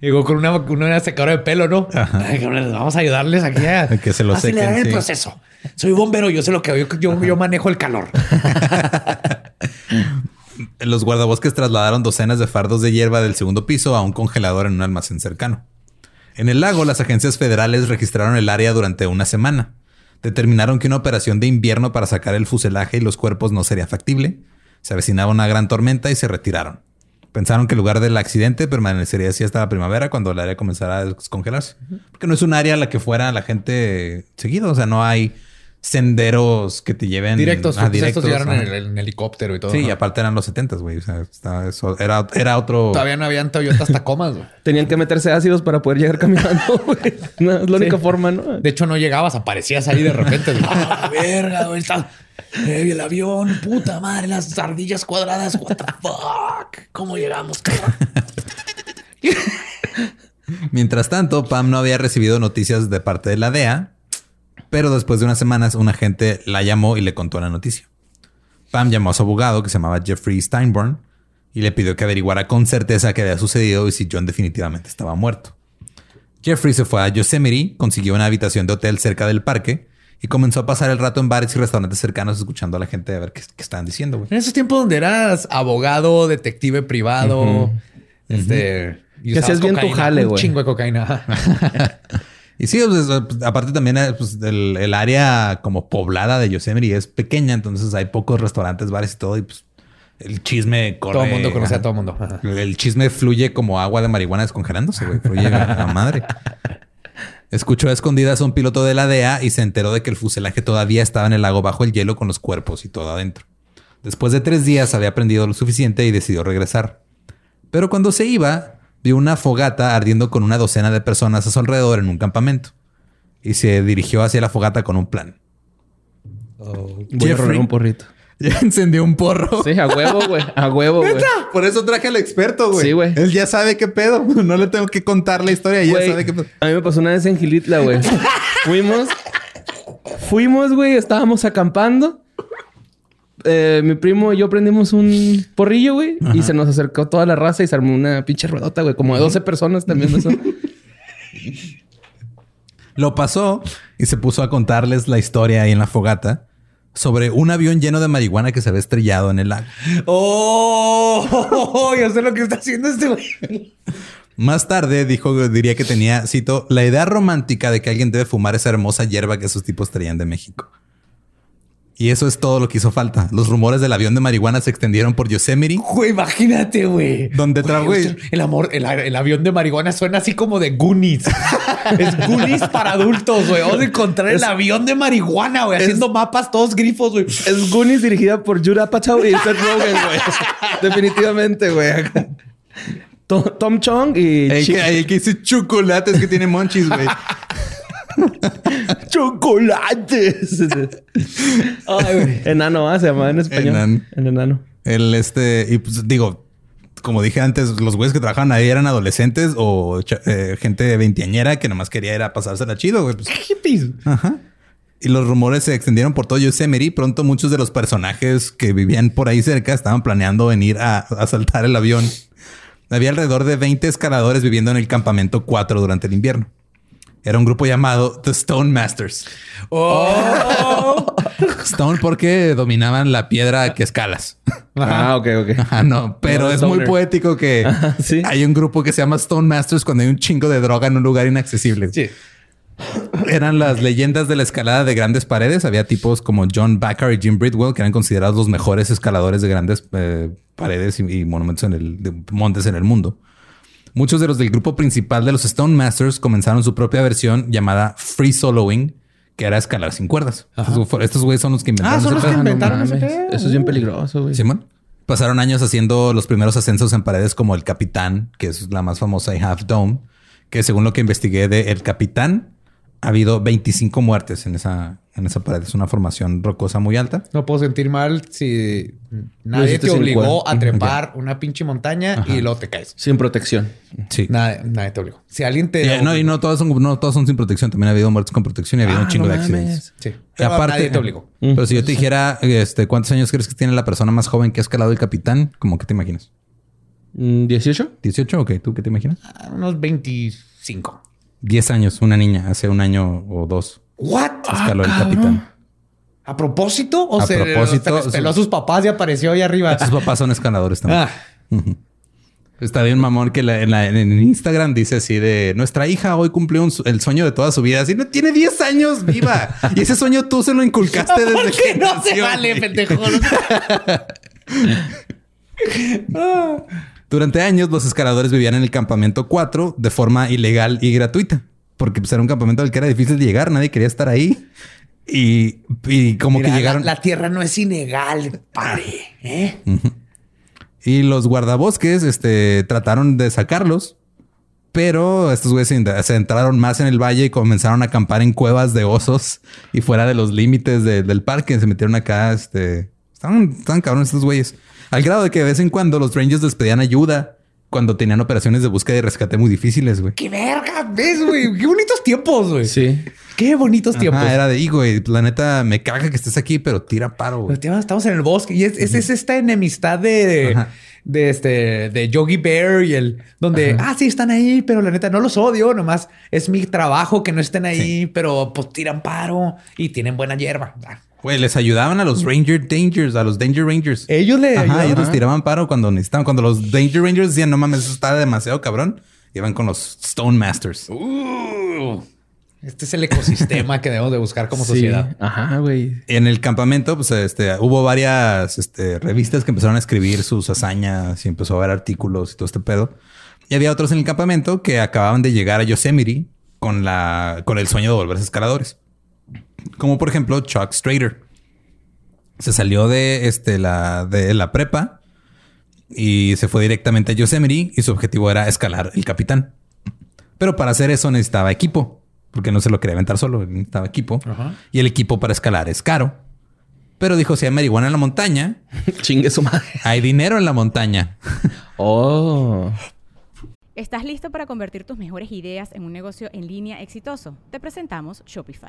Llegó con una, una secadora de pelo, ¿no? Ay, vamos a ayudarles aquí a, Que se lo acelerar sequen, el sí. proceso. Soy bombero, yo sé lo que yo, yo, yo manejo el calor. Los guardabosques trasladaron docenas de fardos de hierba del segundo piso a un congelador en un almacén cercano. En el lago, las agencias federales registraron el área durante una semana. Determinaron que una operación de invierno para sacar el fuselaje y los cuerpos no sería factible. Se avecinaba una gran tormenta y se retiraron. Pensaron que el lugar del accidente permanecería así hasta la primavera cuando el área comenzara a descongelarse. Porque no es un área a la que fuera la gente seguido. O sea, no hay senderos que te lleven Directos, a pues estos llegaron en, el- en helicóptero y todo. Sí, ¿no? y aparte eran los 70, güey. O sea, estaba eso- era, era otro. Todavía no habían Toyotas Tacomas, güey. Tenían que meterse ácidos para poder llegar caminando, güey. No, es la única forma, ¿no? De hecho, no llegabas, aparecías ahí de repente. ¡Ah, verga, güey! Está... Eh, el avión, puta madre, las ardillas cuadradas. What the fuck? ¿Cómo llegamos, cabrón? Mientras tanto, Pam no había recibido noticias de parte de la DEA, pero después de unas semanas, un agente la llamó y le contó la noticia. Pam llamó a su abogado, que se llamaba Jeffrey Steinborn, y le pidió que averiguara con certeza qué había sucedido y si John definitivamente estaba muerto. Jeffrey se fue a Yosemite, consiguió una habitación de hotel cerca del parque y comenzó a pasar el rato en bares y restaurantes cercanos escuchando a la gente a ver qué, qué estaban diciendo, güey. En esos tiempos donde eras abogado, detective privado, este... y Que hacías bien tu cocaína, jale, Un güey. chingo de cocaína. Y sí, pues, pues, aparte también eh, pues, el, el área como poblada de Yosemite es pequeña, entonces hay pocos restaurantes, bares y todo, y pues el chisme corre. todo el mundo conoce a todo el mundo. El chisme fluye como agua de marihuana descongelándose, güey. Fluye a madre. Escuchó a escondidas a un piloto de la DEA y se enteró de que el fuselaje todavía estaba en el lago bajo el hielo con los cuerpos y todo adentro. Después de tres días había aprendido lo suficiente y decidió regresar. Pero cuando se iba, vio una fogata ardiendo con una docena de personas a su alrededor en un campamento. Y se dirigió hacia la fogata con un plan. Voy a rolar un porrito. Ya encendió un porro. Sí, a huevo, güey. A huevo, güey. Por eso traje al experto, güey. Sí, güey. Él ya sabe qué pedo. No le tengo que contar la historia. Ya Güey, sabe qué pedo. A mí me pasó una vez en Gilitla, güey. Fuimos. Fuimos, güey. Estábamos acampando. Eh, mi primo y yo prendimos un porrillo, güey. Y se nos acercó toda la raza y se armó una pinche ruedota, güey. Como de 12 personas también. Eso. Lo pasó y se puso a contarles la historia ahí en la fogata. Sobre un avión lleno de marihuana que se había estrellado en el lago. ¡Oh! Yo sé lo que está haciendo este güey. Más tarde dijo, diría que tenía, cito, la idea romántica de que alguien debe fumar esa hermosa hierba que esos tipos traían de México. Y eso es todo lo que hizo falta. Los rumores del avión de marihuana se extendieron por Yosemite, Güey, imagínate, güey. donde tra- Güey, güey, El amor, el, el avión de marihuana suena así como de Goonies. es Goonies para adultos, güey. Vamos a encontrar el avión de marihuana, güey, haciendo mapas todos grifos, güey. Es Goonies dirigida por Judah Apatow y Seth Rogen, güey. Definitivamente, güey. Tom, Tom Chong y el que, el que dice chocolates que tiene monchis, güey. chocolates. Ay, güey. enano, ¿ah? Se llamaba en español. Enano. El enano. El este, y pues digo, como dije antes, los güeyes que trabajaban ahí eran adolescentes o eh, gente veinteañera que nomás quería ir a pasársela chido, güey. Pues, Hippies. Ajá. Y los rumores se extendieron por todo Yosemite. Pronto muchos de los personajes que vivían por ahí cerca estaban planeando venir a a asaltar el avión. Había alrededor de 20 escaladores viviendo en el campamento 4 durante el invierno. Era un grupo llamado The Stone Masters. Oh. Stone porque dominaban la piedra que escalas. Ah, ok, ok. Ajá, no, pero No, es muy poético que Ajá, sí. hay un grupo que se llama Stone Masters cuando hay un chingo de droga en un lugar inaccesible. Sí. Eran las leyendas de la escalada de grandes paredes. Había tipos como John Backer y Jim Bridwell que eran considerados los mejores escaladores de grandes eh, paredes y, y monumentos en el de montes en el mundo. Muchos de los del grupo principal de los Stone Masters comenzaron su propia versión llamada Free Soloing, que era escalar sin cuerdas. Estos, güeyes son los que inventaron Ah, son los que pedo. inventaron. Eso es bien peligroso, güey. Simón. Pasaron años haciendo los primeros ascensos en paredes como el Capitán, que es la más famosa y Half Dome, que según lo que investigué de El Capitán, ha habido 25 muertes en esa, en esa pared. Es una formación rocosa muy alta. No puedo sentir mal si nadie te obligó a trepar una pinche montaña y luego te caes. Sin protección. Sí. Nadie, nadie te obligó. Si alguien te. Y, no, y no todos, son, no todos son sin protección. También ha habido muertes con protección y ha habido un Ah, chingo no de accidentes. Sí. Y aparte, nadie te obligó. Pero si yo te dijera, este, ¿cuántos años crees que tiene la persona más joven que ha escalado el Capitán? ¿Cómo que te imaginas? Mm, ¿18? ¿18? Ok, ¿tú qué te imaginas? Ah, Unos 25. 10 años, una niña, hace un año o dos. ¿What? Escaló el Capitán. ¿A propósito? ¿O A se, propósito, se peló a su- sus papás y apareció ahí arriba? Sus papás son escaladores también. Ah, Está bien, mamón, que la- en, la- en Instagram dice así de nuestra hija hoy cumplió un el sueño de toda su vida. Así no tiene 10 años viva. y ese sueño tú se lo inculcaste desde ¿Por que qué no se vale, pendejo? Durante años, los escaladores vivían en el campamento 4 de forma ilegal y gratuita. Porque pues, era un campamento al que era difícil de llegar. Nadie quería estar ahí. Y, y como Mira, que llegaron... La, la tierra no es ilegal, padre. ¿eh? Y los guardabosques este, trataron de sacarlos, pero estos güeyes se entraron más en el valle y comenzaron a acampar en cuevas de osos y fuera de los límites de- del parque. Se metieron acá, este... Estaban, estaban cabrones estos güeyes. Al grado de que de vez en cuando los rangers les pedían ayuda cuando tenían operaciones de búsqueda y rescate muy difíciles, güey. ¡Qué verga! ¿Ves, güey? ¡Qué bonitos tiempos, güey! Sí. ¡Qué bonitos tiempos! Era de, "Y, güey, la neta me caga que estés aquí, pero tira paro, güey. Estamos en el bosque y es, es- es esta enemistad de, Ajá. de este de Yogi Bear y el donde ah sí están ahí, pero la neta no los odio, nomás es mi trabajo que no estén ahí, pero pues tiran paro y tienen buena hierba. Ah, Güey, les ayudaban a los Ranger Dangers, a los Danger Rangers. Ellos le Ajá, ellos les tiraban paro cuando necesitaban. Cuando los Danger Rangers decían, no mames, eso está demasiado cabrón, iban con los Stone Masters. Uh, este es el ecosistema que debemos de buscar como Sí. sociedad. Ajá, güey. En el campamento, pues este, hubo varias este, revistas que empezaron a escribir sus hazañas y empezó a haber artículos y todo este pedo. Y había otros en el campamento que acababan de llegar a Yosemite con, la, con el sueño de volverse escaladores. Como por ejemplo Chuck Strader. Se salió de, este, la, de la prepa y se fue directamente a Yosemite y su objetivo era escalar el capitán. Pero para hacer eso necesitaba equipo, porque no se lo quería aventar solo, necesitaba equipo. Y el equipo para escalar es caro. Pero dijo, si hay marihuana en la montaña, Chingue su madre. hay dinero en la montaña. Oh. ¿Estás listo para convertir tus mejores ideas en un negocio en línea exitoso? Te presentamos Shopify.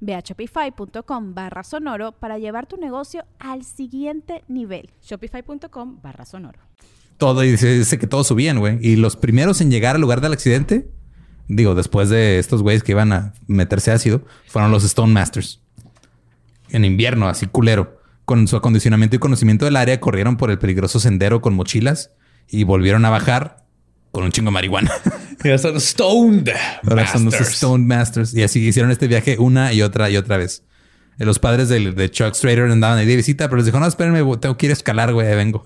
Ve a shopify.com barra sonoro para llevar tu negocio al siguiente nivel. Shopify.com barra sonoro. Todo, y dice, dice que todos subían, güey. Y los primeros en llegar al lugar del accidente, digo, después de estos güeyes que iban a meterse ácido, fueron los Stone Masters. En invierno, así culero. Con su acondicionamiento y conocimiento del área, corrieron por el peligroso sendero con mochilas y volvieron a bajar con un chingo de marihuana. Ya son stoned. Ahora son los Masters. Stone Masters. Y así hicieron este viaje una y otra y otra vez. Eh, Los padres de, Chuck Strader andaban ahí de visita, pero les dijo, no, espérenme, tengo que ir a escalar, güey, vengo.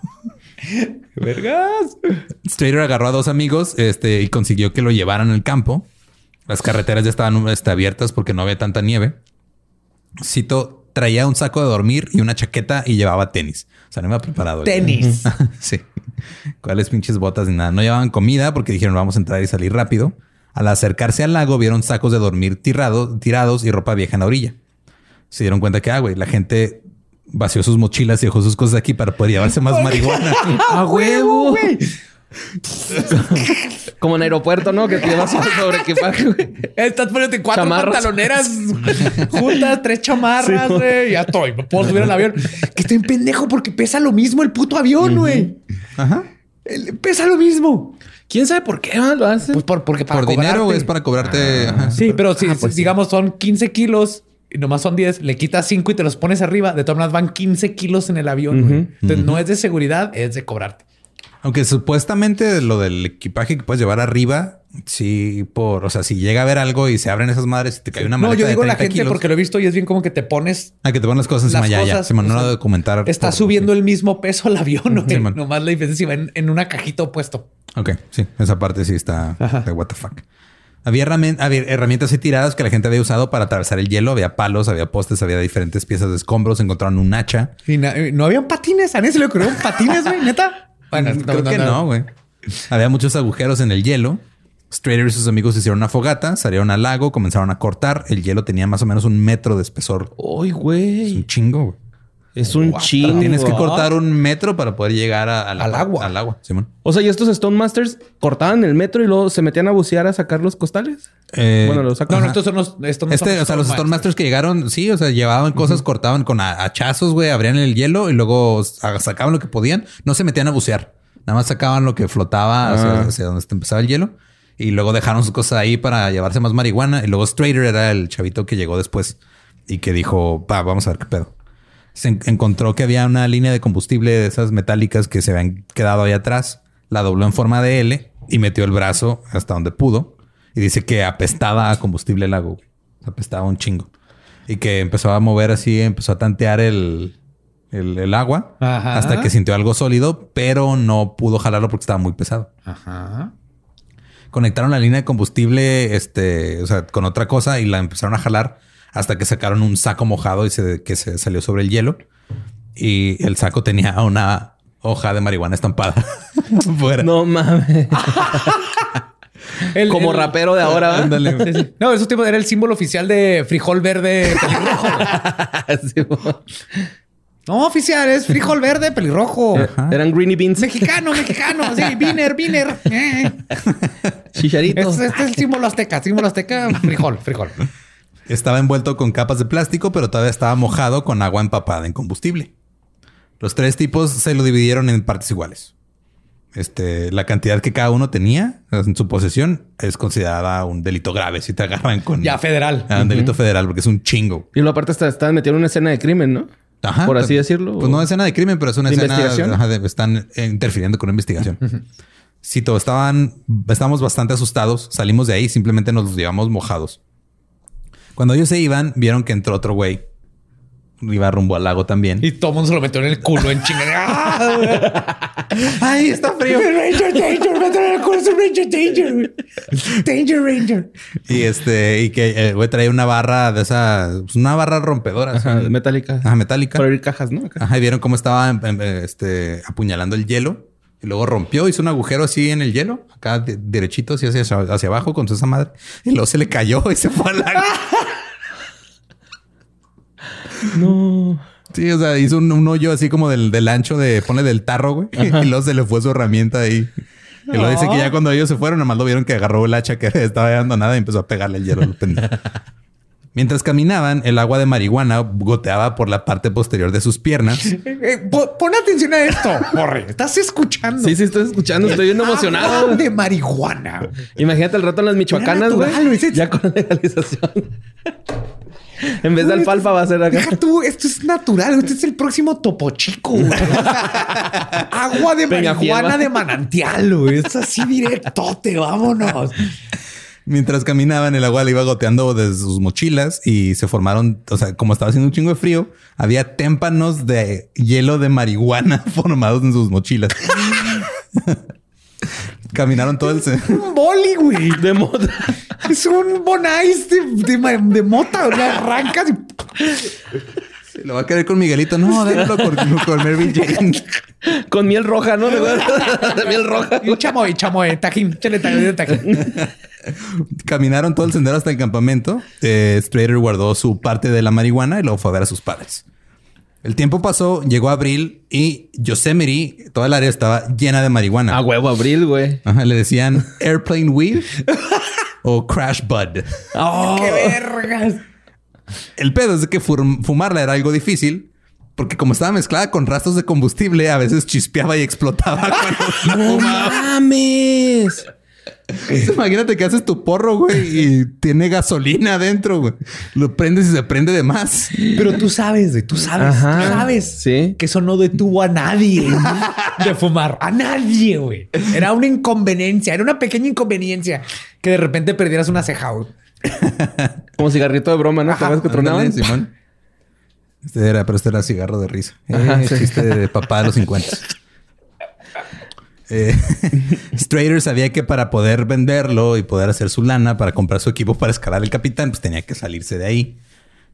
Vergas. Strader agarró a dos amigos este, y consiguió que lo llevaran al campo. Las carreteras ya estaban este, abiertas porque no había tanta nieve. Cito, traía un saco de dormir y una chaqueta y llevaba tenis. O sea, no iba preparado. güey. Tenis. sí. ¿Cuáles pinches botas ni nada? No llevaban comida porque dijeron vamos a entrar y salir rápido. Al acercarse al lago vieron sacos de dormir tirado- tirados y ropa vieja en la orilla. Se dieron cuenta que, ah, güey, la gente vació sus mochilas y dejó sus cosas aquí para poder llevarse más marihuana. ¡A huevo! Como en aeropuerto, ¿no? Que te llevas sobre equipaje, güey. Estás poniéndote cuatro Chamarras. pantaloneras juntas, tres chamarras, güey. ya estoy. Me puedo subir al avión. Que estoy en pendejo porque pesa lo mismo el puto avión, güey. Ajá. El- Pesa lo mismo. ¿Quién sabe por qué ah, lo hacen? Pues por, porque para Por dinero, cobrarte. es para cobrarte. ajá. Sí, pero si Ah, pues sí. digamos son 15 kilos y nomás son 10, le quitas 5 y te los pones arriba. De todas maneras van 15 kilos en el avión. güey. Ujú. Entonces no es de seguridad, es de cobrarte. Aunque supuestamente lo del equipaje que puedes llevar arriba, sí, por, o sea, si llega a haber algo y se abren esas madres y te cae una No, maleta yo digo de la 30 gente kilos, porque lo he visto y es bien como que te pones Ah, que te ponen las cosas encima las ya, ya. Se no de comentar. Está por- subiendo el mismo peso al avión. Sí. Nomás la diferencia si va en, en una cajita opuesto. Ok, sí, esa parte sí está de what the fuck. Había, herramien- había herramientas ahí tiradas que la gente había usado para atravesar el hielo. Había palos, había postes, había diferentes piezas de escombros. Encontraron un hacha. Y eh, no habían patines. ¿A nadie se le ocurrieron patines, güey? ¿Neta? Bueno, Creo que no, güey. Había muchos agujeros en el hielo. Strader y sus amigos hicieron una fogata, salieron al lago, comenzaron a cortar. El hielo tenía más o menos un metro de espesor. ¡Uy, Es güey! un chingo, güey. Es un chingo. Tienes que cortar un metro para poder llegar a- al, Al agua. Al agua, Simón. O sea, ¿y estos Stone Masters cortaban el metro y luego se metían a bucear a sacar los costales? Eh, Bueno, lo sacan. No, no, estos son los. Estos no Este, son o sea, los Storm Masters que llegaron, sí, o sea, llevaban cosas, cortaban con ha- hachazos, güey, abrían el hielo y luego sa- sacaban lo que podían. No se metían a bucear. Nada más sacaban lo que flotaba hacia, Ah. hacia donde empezaba el hielo. Y luego dejaron sus cosas ahí para llevarse más marihuana. Y luego Strader era el chavito que llegó después y que dijo, va, vamos a ver qué pedo. Se en- encontró que había una línea de combustible de esas metálicas que se habían quedado ahí atrás. La dobló en forma de L y metió el brazo hasta donde pudo. Y dice que apestaba a combustible el lago. Apestaba un chingo. Y que empezó a mover así, empezó a tantear el, el, el agua Ajá. hasta que sintió algo sólido, pero no pudo jalarlo porque estaba muy pesado. Ajá. Conectaron la línea de combustible, este, o sea, con otra cosa y la empezaron a jalar hasta que sacaron un saco mojado y se, que se salió sobre el hielo. Y el saco tenía una hoja de marihuana estampada fuera. No mames. El- Como el- rapero de ahora, ¿verdad? Ándale, güey. Sí, sí. No, esos tipos era el símbolo oficial de frijol verde pelirrojo. Sí, no, oficial, es frijol verde pelirrojo. Eran greeny beans. Mexicano, mexicano. Sí, Viner, Viner. Eh. Chicharitos. Este, este es el símbolo azteca. Símbolo azteca, frijol, frijol. Estaba envuelto con capas de plástico, pero todavía estaba mojado con agua empapada en combustible. Los tres tipos se lo dividieron en partes iguales. Este, la cantidad que cada uno tenía en su posesión es considerada un delito grave si te agarran con Ya federal. Ah, un delito federal porque es un chingo. Y luego aparte está- estaban metiendo en una escena de crimen, ¿no? Ajá, Por así decirlo. Pues no es escena de crimen, pero es una ¿De escena investigación? ajá, de- están eh, interfiriendo con una investigación. Cito, estaban, estábamos bastante asustados. Salimos de ahí, simplemente nos los llevamos mojados. Cuando ellos se iban, vieron que entró otro güey. iba rumbo al lago también. Y todo el mundo se lo metió en el culo en chingada. ¡Ay, está frío! Ranger, Danger, mételo en el culo, es un Ranger, Danger. Danger, Ranger. Y este, y que el güey traía una barra de esa, pues, una barra rompedora, Ajá, metálica. ajá, metálica. Para abrir cajas, ¿no? Acá. Ajá, y vieron cómo estaba em, em, este, apuñalando el hielo. Y luego rompió, hizo un agujero así en el hielo, acá de- derechito, así hacia, hacia abajo con toda esa madre. Y luego se le cayó y se fue al lago. No. Sí, o sea, hizo un, un hoyo así como del, del ancho de, pone del tarro, güey. Y luego se le fue su herramienta ahí. Y luego dice que ya cuando ellos se fueron, nomás lo vieron que agarró el hacha que estaba abandonada y empezó a pegarle el hielo al pendejo. Mientras caminaban, el agua de marihuana goteaba por la parte posterior de sus piernas. Eh, eh, po- pon atención a esto, Borre. Estás escuchando. Sí, sí, estoy escuchando. Estoy bien emocionado. Agua de marihuana. Imagínate el rato en las michoacanas, güey. Ya con la legalización. en vez de alfalfa va a ser acá. Deja tú, esto es natural. Este es el próximo topo chico. güey. Agua de Peña marihuana Fiel, de manantial. güey. Es así directote. Vámonos. Mientras caminaban, el agua le iba goteando desde sus mochilas y se formaron, o sea, como estaba haciendo un chingo de frío, había témpanos de hielo de marihuana formados en sus mochilas. Caminaron todo el... se- Un boli, güey. De moda. Es un bonais de, de, de mota. Le arrancas y Lo va a querer con Miguelito. No, déjalo con, con Mary Jane. Con miel roja, ¿no? De, de miel roja. Y un chamoy, chamoy, tajín, chale tajín, tajín. Caminaron todo el sendero hasta el campamento. Eh, Strader guardó su parte de la marihuana y luego fue a ver a sus padres. El tiempo pasó, llegó abril y Yosemite, toda el área estaba llena de marihuana. A huevo, abril, güey. Ajá, le decían airplane weed o crash bud. Oh, ¡Qué vergas! El pedo es de que fumarla era algo difícil porque como estaba mezclada con rastros de combustible, a veces chispeaba y explotaba cuando la ¡No fumabas. Imagínate que haces tu porro, güey, y tiene gasolina adentro, güey. Lo prendes y se prende de más. Pero tú sabes, güey, tú sabes, Ajá. tú sabes Sí. que eso no detuvo a nadie de fumar. A nadie, güey. Era una inconveniencia, era una pequeña inconveniencia que de repente perdieras una ceja, güey. Como cigarrito de broma, ¿no? ¿Te acuerdas que Simón. Este era, pero este era cigarro de risa. Ajá, Eh, sí. chiste de papá de los 50. Eh, Strader sabía que para poder venderlo y poder hacer su lana para comprar su equipo para escalar el capitán, pues tenía que salirse de ahí.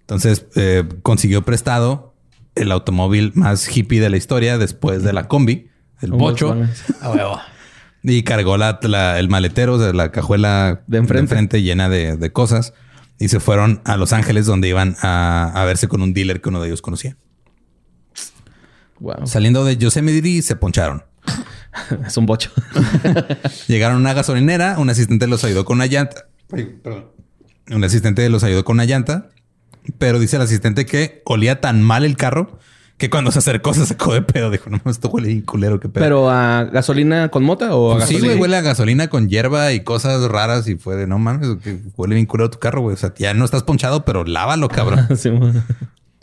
Entonces eh, consiguió prestado el automóvil más hippie de la historia después de la combi, el Un bocho, y cargó la, la- el maletero, o sea, la cajuela De enfrente. llena de, de cosas y se fueron a Los Ángeles donde iban a, a verse con un dealer que uno de ellos conocía. Wow. Saliendo de Yosemite se poncharon. Es un bocho. Llegaron a una gasolinera, un asistente los ayudó con una llanta. Ay, perdón. Un asistente los ayudó con una llanta, pero dice el asistente que olía tan mal el carro que cuando se acercó se sacó de pedo. Dijo, no, esto huele bien culero, qué pedo. ¿Pero a gasolina con mota o a Pues sí, gasolina? güey, huele a gasolina con hierba y cosas raras y fue de no mames, huele bien culero tu carro, güey. O sea, ya no estás ponchado, pero lávalo, cabrón. Sí.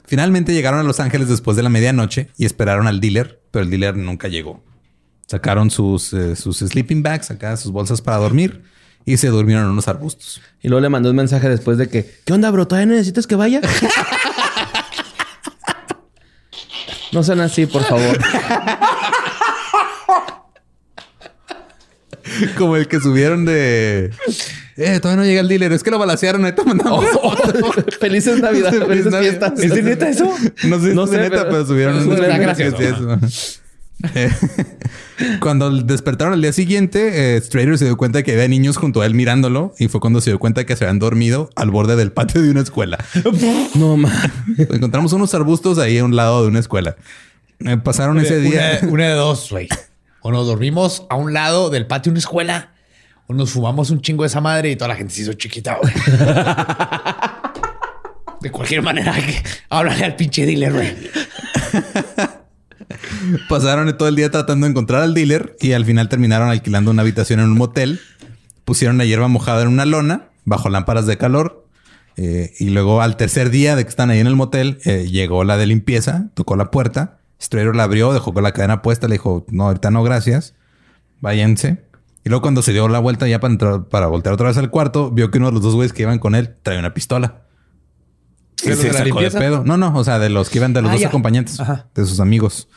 Finalmente llegaron a Los Ángeles después de la medianoche y esperaron al dealer, pero el dealer nunca llegó. Sacaron sus, eh, sus sleeping bags, acá sus bolsas para dormir y se durmieron en unos arbustos. Y luego le mandó un mensaje después de que, ¿qué onda, bro? ¿Todavía necesitas que vaya? no sean así, por favor. Como el que subieron de... Eh, todavía no llega el dealer. Es que lo balacearon. Ahí te mandamos. Felices Navidad, felices Navidad. fiestas. ¿Es de neta eso? No sé si No es de sé, neta, pero- pero, subieron gracioso. eso. Cuando despertaron al día siguiente, eh, Strader se dio cuenta que había niños junto a él mirándolo y fue cuando se dio cuenta que se habían dormido al borde del patio de una escuela. No, mames. Encontramos unos arbustos ahí a un lado de una escuela. Eh, pasaron ese día. Una, una de dos, güey. O nos dormimos a un lado del patio de una escuela, o nos fumamos un chingo de esa madre y toda la gente se hizo chiquita, güey. De cualquier manera, que háblale al pinche dealer, güey. Pasaron todo el día tratando de encontrar al dealer y al final terminaron alquilando una habitación en un motel. Pusieron la hierba mojada en una lona bajo lámparas de calor. eh, y luego al tercer día de que están ahí en el motel, eh, llegó la de limpieza, tocó la puerta. Strader la abrió, dejó con la cadena puesta, le dijo, no, ahorita no, gracias. Váyanse. Y luego cuando se dio la vuelta ya para, entrar, para voltear otra vez al cuarto, vio que uno de los dos güeyes que iban con él traía una pistola. Y ¿De los se sacó de pedo. No, no, o sea, de los que iban de los Ah, dos ya. acompañantes, Ajá. de sus amigos.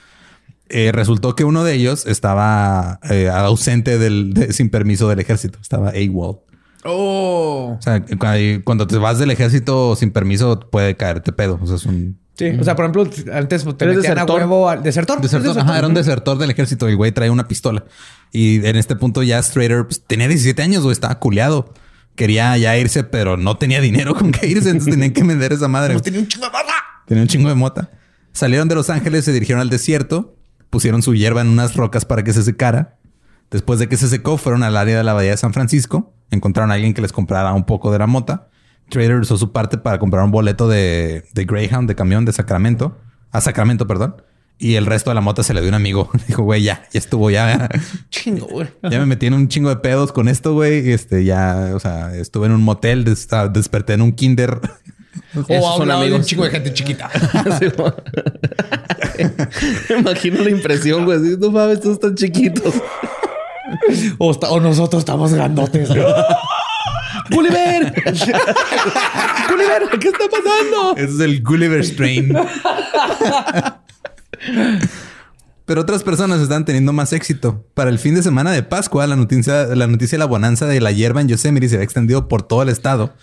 Eh, resultó que uno de ellos estaba eh, ausente del, de- sin permiso del ejército. Estaba AWOL. Oh. O sea, cu- cuando te vas del ejército sin permiso puede caerte pedo. O sea, es un Sí, o sea, por ejemplo, antes te metían desertor. a huevo al desertor. desertor. ¿Es Ajá, era un desertor del ejército. El güey traía una pistola. Y en este punto ya Strader pues, tenía 17 años, güey. Estaba culeado. Quería ya irse, pero no tenía dinero con que irse. Entonces tenían que vender esa madre. Tenía un chingo de mata. Tenía un chingo de mota. Salieron de Los Ángeles, se dirigieron al desierto, pusieron su hierba en unas rocas para que se secara. Después de que se secó, fueron al área de la bahía de San Francisco. Encontraron a alguien que les comprara un poco de la mota. Trader usó su parte para comprar un boleto de, de Greyhound, de camión de Sacramento. A Sacramento, perdón. Y el resto de la mota se le dio a un amigo. Dijo, güey, ya, ya estuvo, ya. Chingo, güey. Ya me metí en un chingo de pedos con esto, güey. Este, ya, o sea, estuve en un motel, des- desperté en un kinder. O a un lado de un chingo de gente chiquita. Me imagino la impresión, güey. No mames, todos están chiquitos. o, está- o nosotros estamos grandotes. ¡Gulliver! ¡Gulliver! ¿Qué está pasando? Ese es el Gulliver Strain. Pero otras personas están teniendo más éxito. Para el fin de semana de Pascua, la noticia, la noticia de la bonanza de la hierba en Yosemite se había extendido por todo el estado.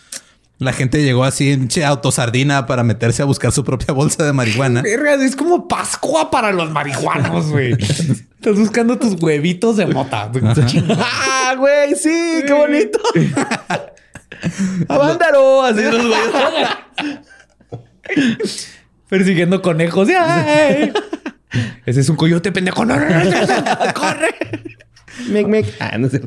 La gente llegó así en che autosardina para meterse a buscar su propia bolsa de marihuana. Es como Pascua para los marihuanos, güey. Estás buscando tus huevitos de mota. ¡Ah, güey! ¡Sí! ¡Qué bonito! ¡Avándaro! Así los güeyes. Persiguiendo conejos. ¡Ay! Ese es un coyote pendejo. No, no, no, no, no. corre. Mec, mec. Ah, no sé.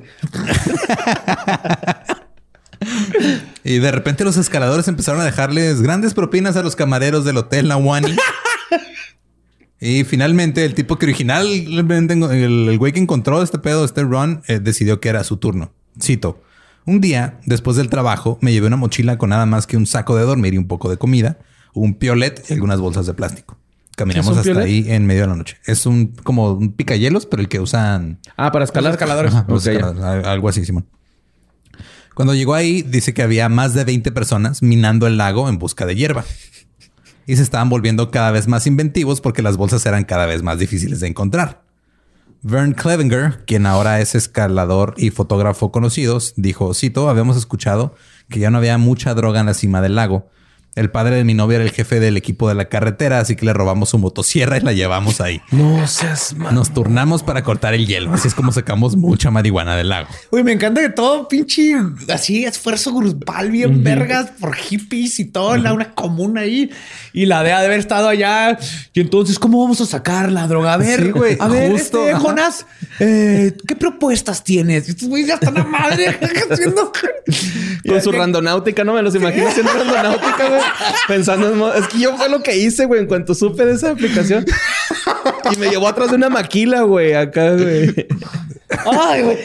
Y de repente los escaladores empezaron a dejarles grandes propinas a los camareros del hotel Nawani. y finalmente el tipo que originalmente el, el güey que encontró este pedo, este Ron, eh, decidió que era su turno. Cito. Un día, después del trabajo, me llevé una mochila con nada más que un saco de dormir y un poco de comida, un piolet y algunas bolsas de plástico. Caminamos ¿Qué es un hasta piolet? ahí en medio de la noche. Es un como un picahielos, pero el que usan Ah, para escalar. escaladores. Ajá, los escaladores, algo así, Simón. Cuando llegó ahí, dice que había más de 20 personas minando el lago en busca de hierba. Y se estaban volviendo cada vez más inventivos porque las bolsas eran cada vez más difíciles de encontrar. Vern Clevenger, quien ahora es escalador y fotógrafo conocido, dijo, cito, habíamos escuchado que ya no había mucha droga en la cima del lago. El padre de mi novia era el jefe del equipo de la carretera, así que le robamos su motosierra y la llevamos ahí. No seas mal. Nos turnamos para cortar el hielo. Así es como sacamos mucha marihuana del lago. Uy, me encanta que todo pinche así esfuerzo grupal bien vergas por hippies y todo en la una comuna ahí y la de haber estado allá. Y entonces, ¿cómo vamos a sacar la droga? A ver, Sí, güey, a ver, justo, este, ajá. Jonás, eh, ¿qué propuestas tienes? Estos güeyes ya están a madre haciendo. Con su randonáutica, ¿no? Me los imagino haciendo randonáutica, güey. Pensando en... mo- Es que yo fue lo que hice, güey, en cuanto supe de esa aplicación. Y me llevó atrás de una maquila, güey, acá, güey. Ay, güey.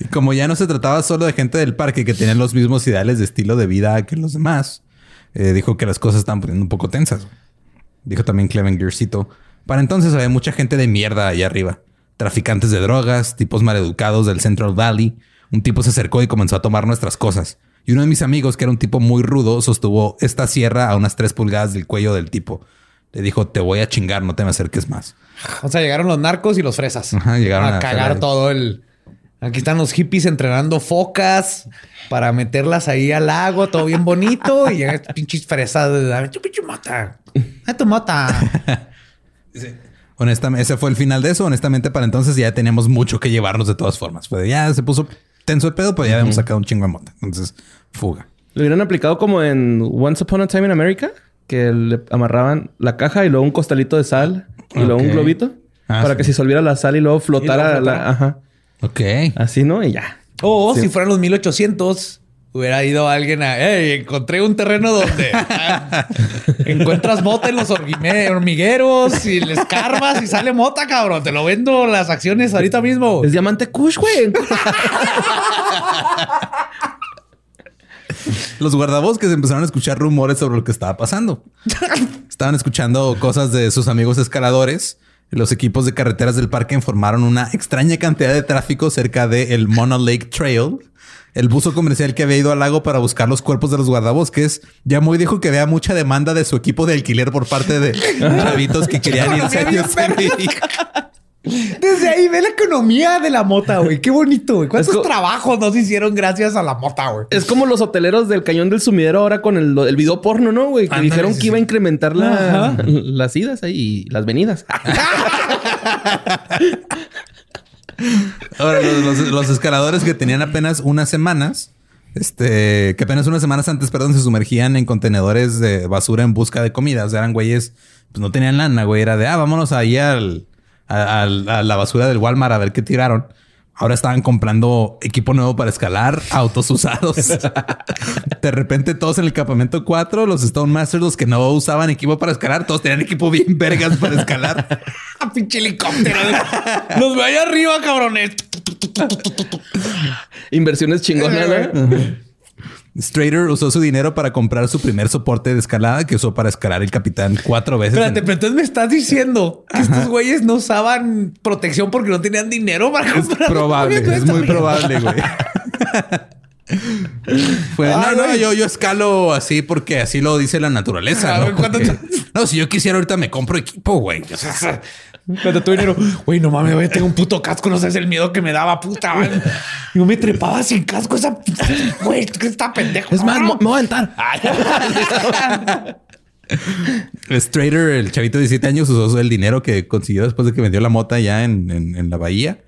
Y como ya no se trataba solo de gente del parque que tenía los mismos ideales de estilo de vida que los demás, eh, dijo que las cosas estaban poniendo un poco tensas. Dijo también Clevenger, cito, para entonces había mucha gente de mierda allá arriba. Traficantes de drogas, tipos maleducados del Central Valley. Un tipo se acercó y comenzó a tomar nuestras cosas. Y uno de mis amigos, que era un tipo muy rudo, sostuvo esta sierra a unas tres pulgadas del cuello del tipo. Le dijo, te voy a chingar, no te me acerques más. O sea, llegaron los narcos y los fresas. Ajá, llegaron a, a cagar todo el. Aquí están los hippies entrenando focas para meterlas ahí al lago, todo bien bonito. y llegan pinches fresas. de, tu pinche mata. A tu mata. Honestamente, ese fue el final de eso. Honestamente, para entonces ya teníamos mucho que llevarnos de todas formas. Fue de, ya se puso tenso el pedo, pero ya habíamos sacado un chingo de mota. Entonces, fuga. Lo hubieran aplicado como en Once Upon a Time in America, que le amarraban la caja y luego un costalito de sal y luego un globito Ah, para sí. que se disolviera la sal y luego flotara. Y luego flotara. la- ajá. Ok. Así, ¿no? Y ya. O Sí. si fueran los 1800, hubiera ido alguien a, hey, encontré un terreno donde ah, encuentras mota en los hormigueros y le escarbas y sale mota, cabrón. Te lo vendo las acciones ahorita mismo. Es diamante Kush, güey. Los guardabosques empezaron a escuchar rumores sobre lo que estaba pasando. Estaban escuchando cosas de sus amigos escaladores Los equipos de carreteras del parque informaron una extraña cantidad de tráfico cerca del el Mono Lake Trail, el buzo comercial que había ido al lago para buscar los cuerpos de los guardabosques. Yamoy dijo que había mucha demanda de su equipo de alquiler por parte de chavitos que querían irse a. Desde ahí ve la economía de la mota, güey. Qué bonito, güey. ¿Cuántos Es co- trabajos nos hicieron gracias a la mota, güey? Es como los hoteleros del cañón del sumidero ahora con el, el video porno, ¿no, güey? Que dijeron sí, que iba a incrementar la- las idas ahí y las venidas. Ahora, los, los- los escaladores que tenían apenas unas semanas, este, que apenas unas semanas antes, perdón, se sumergían en contenedores de basura en busca de comida. O sea, eran güeyes, pues no tenían lana, güey. Era de, ah, vámonos ahí al, a, al- a la basura del Walmart a ver qué tiraron. Ahora estaban comprando equipo nuevo para escalar, autos usados. De repente todos en el campamento 4, los Stone Masters, los que no usaban equipo para escalar, todos tenían equipo bien vergas para escalar. ¡Ah, pinche helicóptero! Nos ve allá arriba, cabrones. Inversiones chingonas. Strader usó su dinero para comprar su primer soporte de escalada que usó para escalar el capitán cuatro veces. Espérate, en- pero entonces me estás diciendo que estos güeyes no usaban protección porque no tenían dinero para Es comprar. probable, es muy probable, güey. Fue, Ah, no, no, yo, yo escalo así porque así lo dice la naturaleza. Ah, ¿no? güey, ¿cuánto Porque- te- no, si yo quisiera ahorita me compro equipo, güey. O sea, Cuando tu dinero, güey, no mames, güey, tengo un puto casco, no sabes el miedo que me daba, puta. güey. Yo me trepaba sin casco, esa güey, que está pendejo. Es más, no. me voy a aventar. Strader, el chavito de 17 años, usó el dinero que consiguió después de que vendió la mota ya en, en- en la bahía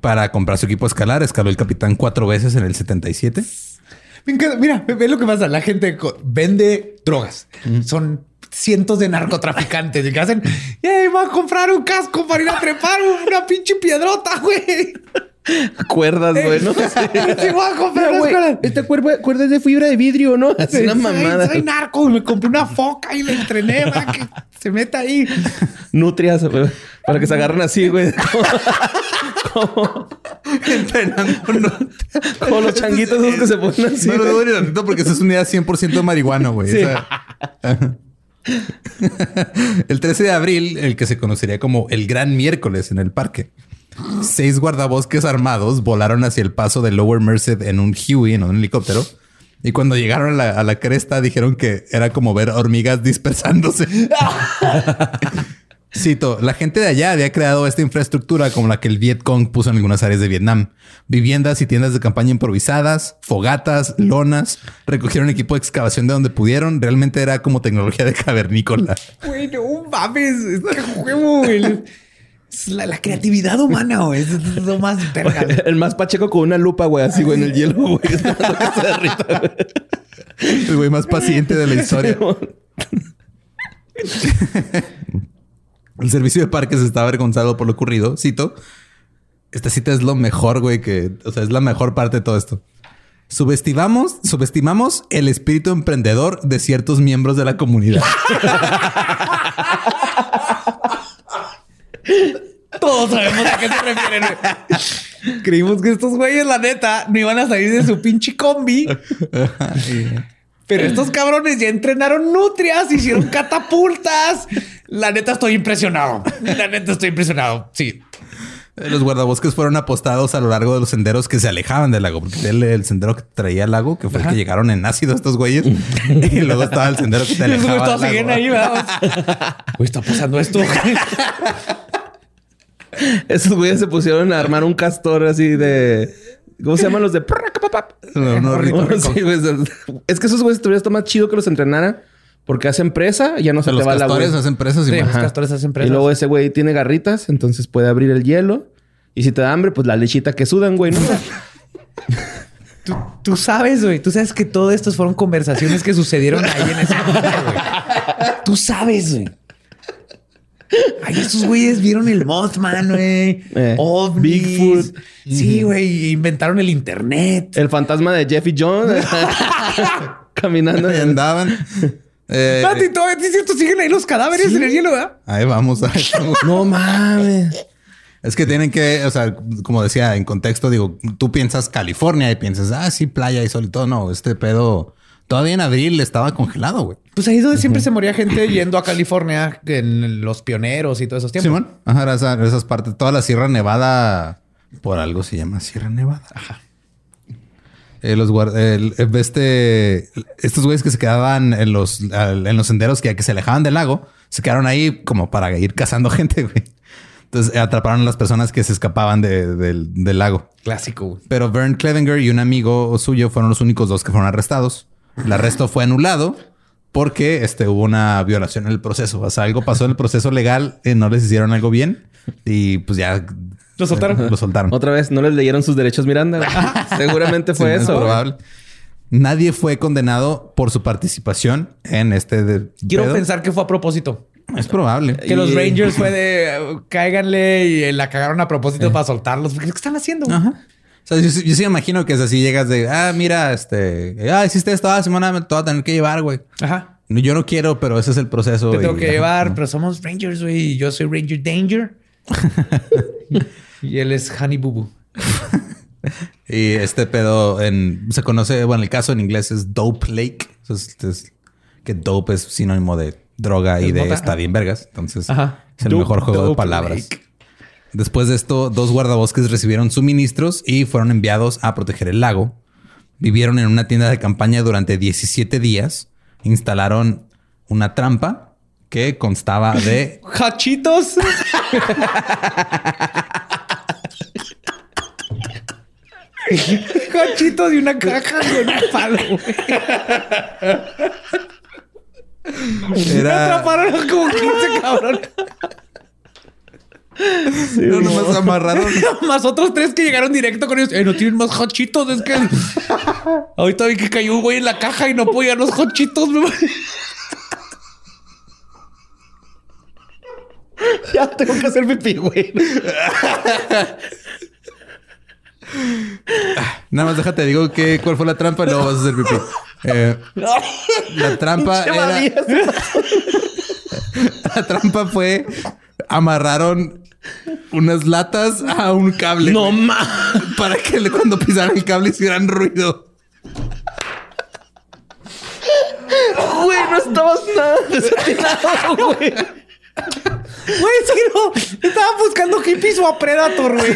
para comprar su equipo a escalar. Escaló el capitán cuatro veces en el 77. Me encanta. Mira, ve, lo que pasa. La gente vende drogas. Son cientos de narcotraficantes y que hacen, ¡Ey, voy a comprar un casco para ir a trepar una pinche piedrota, güey! Cuerdas, güey, ¿no? Sí, voy a comprar Mira, güey, unas cuerdas. esta cuerda, cuerda es de fibra de vidrio, ¿no? Es una Soy- mamada. Soy narco y me compré una foca y le entrené para que se meta ahí. Nutrias, güey, para que se agarren así, güey. Entrenando, no. Como los changuitos esos que se ponen así. No lo dudo ni tantito porque eso es una idea 100% marihuana, güey. O sea, el 13 de abril, el que se conocería como el Gran Miércoles en el parque. Seis guardabosques armados volaron hacia el paso de Lower Merced en un Huey, en un helicóptero. Y cuando llegaron a la, a la cresta dijeron que era como ver hormigas dispersándose. Cito, la gente de allá había creado esta infraestructura como la que el Viet Cong puso en algunas áreas de Vietnam. Viviendas y tiendas de campaña improvisadas, fogatas, lonas, recogieron equipo de excavación de donde pudieron. Realmente era como tecnología de cavernícola. Güey, no mames. Es que juego, güey. Es la, la creatividad humana, güey. Es lo más verga. El más pacheco con una lupa, güey, así, güey, en el hielo, güey. El güey más paciente de la historia. El servicio de parques está avergonzado por lo ocurrido. Cito. Esta cita es lo mejor, güey, que, o sea, es la mejor parte de todo esto. Subestimamos, subestimamos el espíritu emprendedor de ciertos miembros de la comunidad. Todos sabemos a qué se refieren, güey. Creímos que estos güeyes, la neta, no iban a salir de su pinche combi. Pero estos cabrones ya entrenaron nutrias, hicieron catapultas. La neta estoy impresionado. La neta estoy impresionado. Sí. Los guardabosques fueron apostados a lo largo de los senderos que se alejaban del lago, porque el, el sendero que traía al lago, que fue el que llegaron en ácido estos güeyes, y luego estaba el sendero que Los güeyes alejaba. siguen lago. ahí, vamos. Güey, está pasando esto. Esos güeyes se pusieron a armar un castor así de. ¿Cómo se llaman los de? No, no, rico, rico. Sí, güey, es que esos güeyes está más chido que los entrenaran porque hacen presa, ya no O se sea, te va la castores güey. hacen presas y Sí, bueno. los castores hacen Y presas. luego ese güey tiene garritas, entonces puede abrir el hielo. Y si te da hambre, pues la lechita que sudan, güey, ¿no? Tú, tú sabes, güey. Tú sabes que todo esto fueron conversaciones que sucedieron ahí en ese momento, güey. Tú sabes, güey. Ay, esos güeyes vieron el Mothman, güey. Eh, ovnis. Bigfoot. Sí, güey. Inventaron el internet. El fantasma de Jeffy Jones caminando. Ahí andaban. Eh, Espérate, todavía es cierto, siguen ahí los cadáveres en el hielo, ¿verdad? ahí vamos. a No mames. Es que tienen que, o sea, como decía, en contexto, digo, tú piensas California y piensas, ah, sí, playa y sol y todo. No, este pedo Todavía en abril estaba congelado, güey. Pues ahí es donde siempre se moría gente yendo a California en los pioneros y todos esos tiempos. Simón. Ajá, era esa- esas partes. Toda la Sierra Nevada, por algo se llama Sierra Nevada. Ajá. Eh, los el- el- este, estos güeyes que se quedaban en los, en los senderos que, que se alejaban del lago, se quedaron ahí como para ir cazando gente, güey. Entonces eh, atraparon a las personas que se escapaban de- del, del lago. Clásico, güey. Pero Vern Clevenger y un amigo suyo fueron los únicos dos que fueron arrestados. El arresto fue anulado porque este, hubo una violación en el proceso. O sea, algo pasó en el proceso legal, eh, no les hicieron algo bien y pues ya Lo soltaron. lo soltaron. Otra vez, no les leyeron sus derechos Miranda. Seguramente fue Sí, eso. Es probable. Nadie fue condenado por su participación en este de- Quiero pedo. pensar que fue a propósito. Es probable. Que los Rangers fue de cáiganle y eh, la cagaron a propósito para soltarlos. ¿Qué están haciendo? Ajá. O sea, yo, sí- yo sí me imagino que es así, llegas de, ah, mira, este, ah, hiciste esto, ah, semana me te voy a tener que llevar, güey. Ajá. No, Yo no quiero, pero ese es el proceso. Te tengo y- que ajá. llevar, pero somos Rangers, güey. Y yo soy Ranger Danger. y él es Honey Boo Boo. Y este pedo en, se conoce, bueno, el caso en inglés es Dope Lake. Es- es- que dope es sinónimo de droga y de está bien vergas. Entonces Ajá. es el Dope- mejor juego de palabras. Lake. Después de esto, dos guardabosques recibieron suministros y fueron enviados a proteger el lago. Vivieron en una tienda de campaña durante 17 días. Instalaron una trampa que constaba de Hachitos. Hachitos y una caja con un palo, güey. Me Era, atraparon como 15 cabrones. no, nomás amarraron. Más otros tres que llegaron directo con ellos. Eh, no tienen más hachitos. Es que ahorita vi que cayó un güey en la caja y no podían los hachitos. me- Ya tengo que hacer pipí, güey. Nada más déjate, digo que cuál fue la trampa y luego vas a hacer pipí. Eh, la trampa era, la trampa fue amarraron unas latas a un cable. No más. para que cuando pisaran el cable hicieran ruido. Güey, no estabas nada desatinado, güey. Güey, sí, no. Estaban buscando hippies o a Predator, güey.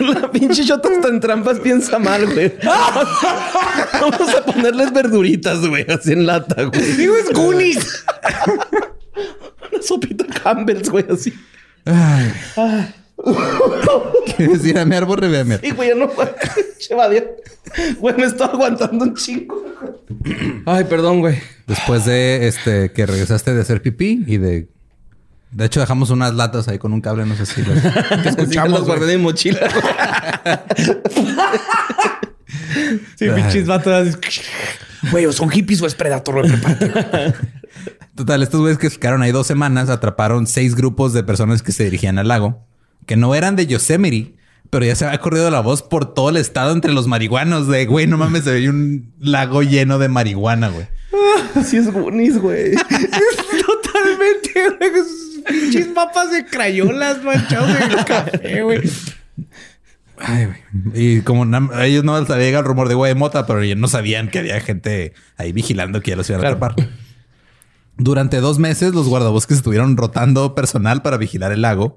La pinche chota hasta en trampas piensa mal, güey. Vamos a ponerles verduritas, güey, así en lata, güey. Digo, es Goonies. Una sopita Campbell's, güey, así. ¿Quieres ir a mi árbol? Ve a. Y güey, ya no Che, Badía. Güey, me estaba aguantando un chingo. Ay, perdón, güey. Después de este que regresaste de hacer pipí y de. De hecho, dejamos unas latas ahí con un cable, no sé si las- escuchamos, guardé en mi mochila. Sí, pinches vatos. Güey, o son hippies o es Predator, güey. Total, estos güeyes que se quedaron ahí dos semanas atraparon seis grupos de personas que se dirigían al lago, que no eran de Yosemite, pero ya se había corrido la voz por todo el estado entre los marihuanos de, güey, no mames, se veía un lago lleno de marihuana, güey. Así es Goonies, güey. Totalmente, güey. Esos Pinches papas de crayolas manchados de café, güey. Ay, güey. Y como ellos no les había llegado el rumor de güey de mota, pero ellos no sabían que había gente ahí vigilando que ya los iban a Claro. atrapar. Durante dos meses, los guardabosques estuvieron rotando personal para vigilar el lago.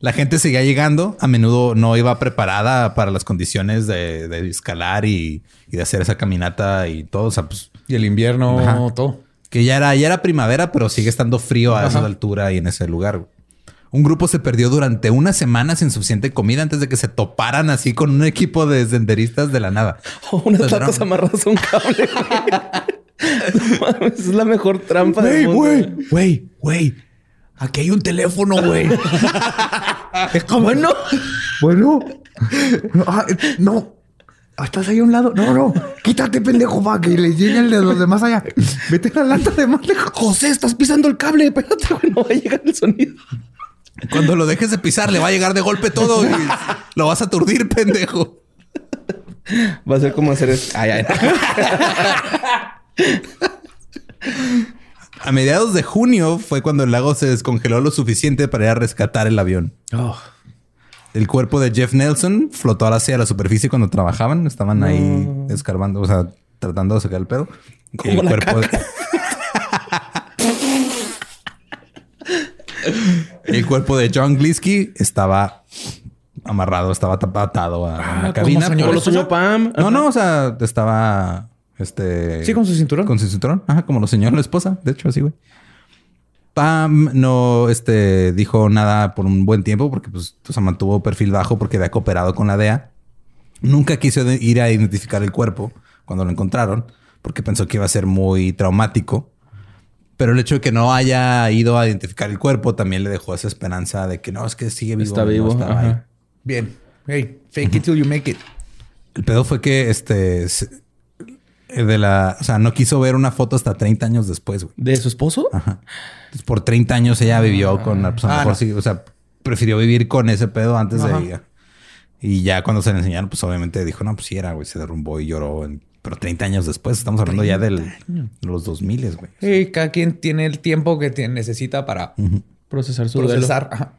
La gente seguía llegando, a menudo no iba preparada para las condiciones de, de escalar y, y de hacer esa caminata y todo. O sea, pues Y el invierno, Ajá. todo. que ya era, ya era primavera, pero sigue estando frío a esa altura y en ese lugar. Un grupo se perdió durante una semana sin suficiente comida antes de que se toparan así con un equipo de senderistas de la nada. O unas latas no. amarradas a un cable, güey. No mames, es la mejor trampa del mundo. güey, güey, güey. Aquí hay un teléfono, güey. Bueno, Bueno. Ah, eh, no. ¿Estás ahí a un lado? No, no. Quítate, pendejo, va, que le llegue el de los demás allá. Vete a la lata de más lejos. José, estás pisando el cable. Espérate, güey, no va a llegar el sonido. Cuando lo dejes de pisar, le va a llegar de golpe todo y lo vas a aturdir, pendejo. Va a ser como hacer esto. Ay, ay. A mediados de junio fue cuando el lago se descongeló lo suficiente para ir a rescatar el avión. El cuerpo de Jeff Nelson flotó hacia la superficie cuando trabajaban. Estaban ahí escarbando, o sea, tratando de sacar el pedo. Como el la cuerpo de... el cuerpo de John Glisky estaba amarrado, estaba atado a Ah, la cabina. soñó Como por- lo soñó Pam. No, no, o sea, estaba este. Sí, con su cinturón. Con su cinturón. Ajá, como lo señaló la esposa. De hecho, así, güey. Pam no este, dijo nada por un buen tiempo porque pues, o sea, mantuvo perfil bajo porque había cooperado con la DEA. Nunca quiso ir a identificar el cuerpo cuando lo encontraron porque pensó que iba a ser muy traumático. Pero el hecho de que no haya ido a identificar el cuerpo también le dejó esa esperanza de que no, es que sigue vivo. Está no vivo, ahí. Bien. Hey, fake it till you make it. El pedo fue que este se- de la, o sea, no quiso ver una foto hasta 30 años después, güey. ¿De su esposo? Ajá. Entonces, por 30 años ella vivió con, pues, a lo Ah, mejor no. sí, o sea, prefirió vivir con ese pedo antes Ajá. de ella. Y ya cuando se le enseñaron, pues obviamente dijo, no, pues sí era, güey, se derrumbó y lloró. en- pero 30 años después, estamos hablando ya del, de los 2000, güey. Hey, cada quien tiene el tiempo que tiene- necesita para Procesar su procesar. Ajá.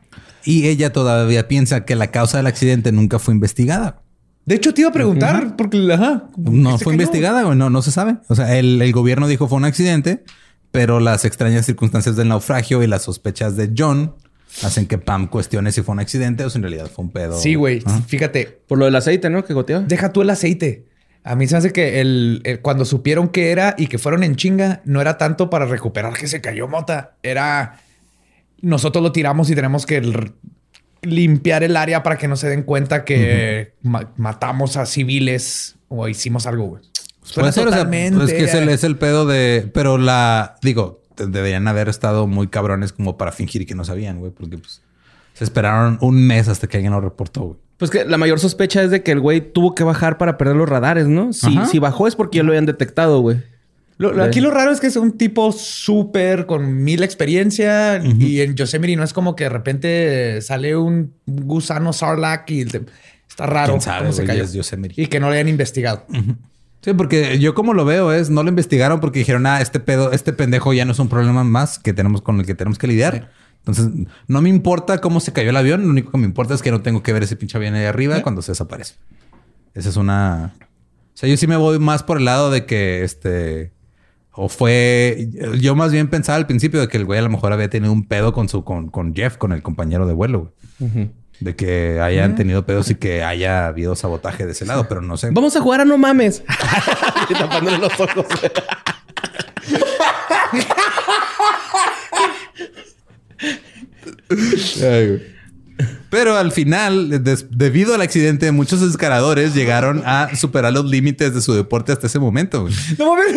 Y ella todavía piensa que la causa del accidente nunca fue investigada. De hecho, te iba a preguntar, porque ajá, No fue cayó. investigada, güey. No, no se sabe. O sea, el, el gobierno dijo fue un accidente, pero las extrañas circunstancias del naufragio y las sospechas de John hacen que Pam cuestione si fue un accidente o si en realidad fue un pedo. Sí, güey. Ajá. Fíjate, Por lo del aceite, ¿no? Que goteaba. deja tú el aceite. A mí se me hace que el, el- cuando supieron que era y que fueron en chinga, no era tanto para recuperar que se cayó mota. Era nosotros lo tiramos y tenemos que limpiar el área para que no se den cuenta que ma- matamos a civiles o hicimos algo, güey. Suena Puede ser, o sea, totalmente- es que es el, es el pedo de. Pero la. Digo, de- deberían haber estado muy cabrones como para fingir que no sabían, güey, porque pues se esperaron un mes hasta que alguien lo reportó, güey. Pues que la mayor sospecha es de que el güey tuvo que bajar para perder los radares, ¿no? Si, Ajá. si bajó es porque ya lo habían detectado, güey. Lo- lo- aquí lo raro es que es un tipo súper con mil experiencia y en Yosemite no es como que de repente sale un gusano sarlacc y te- está raro ¿Quién sabe, cómo se cayó. Y que no lo hayan investigado. Sí, porque yo como lo veo es, no lo investigaron porque dijeron, ah, este pedo, este pendejo ya no es un problema más que tenemos con el que tenemos que lidiar. Entonces, no me importa cómo se cayó el avión, lo único que me importa es que no tengo que ver ese pinche avión ahí arriba cuando se desaparece. Esa es una... O sea, yo sí me voy más por el lado de que este... O fue... Yo más bien pensaba al principio de que el güey a lo mejor había tenido un pedo con su... Con, con Jeff, con el compañero de vuelo, güey. De que hayan tenido pedos y que haya habido sabotaje de ese lado, pero no sé. Vamos a jugar a no mames. y tapándole los ojos. Pero al final, debido al accidente, muchos escaladores llegaron a superar los límites de su deporte hasta ese momento. No mames.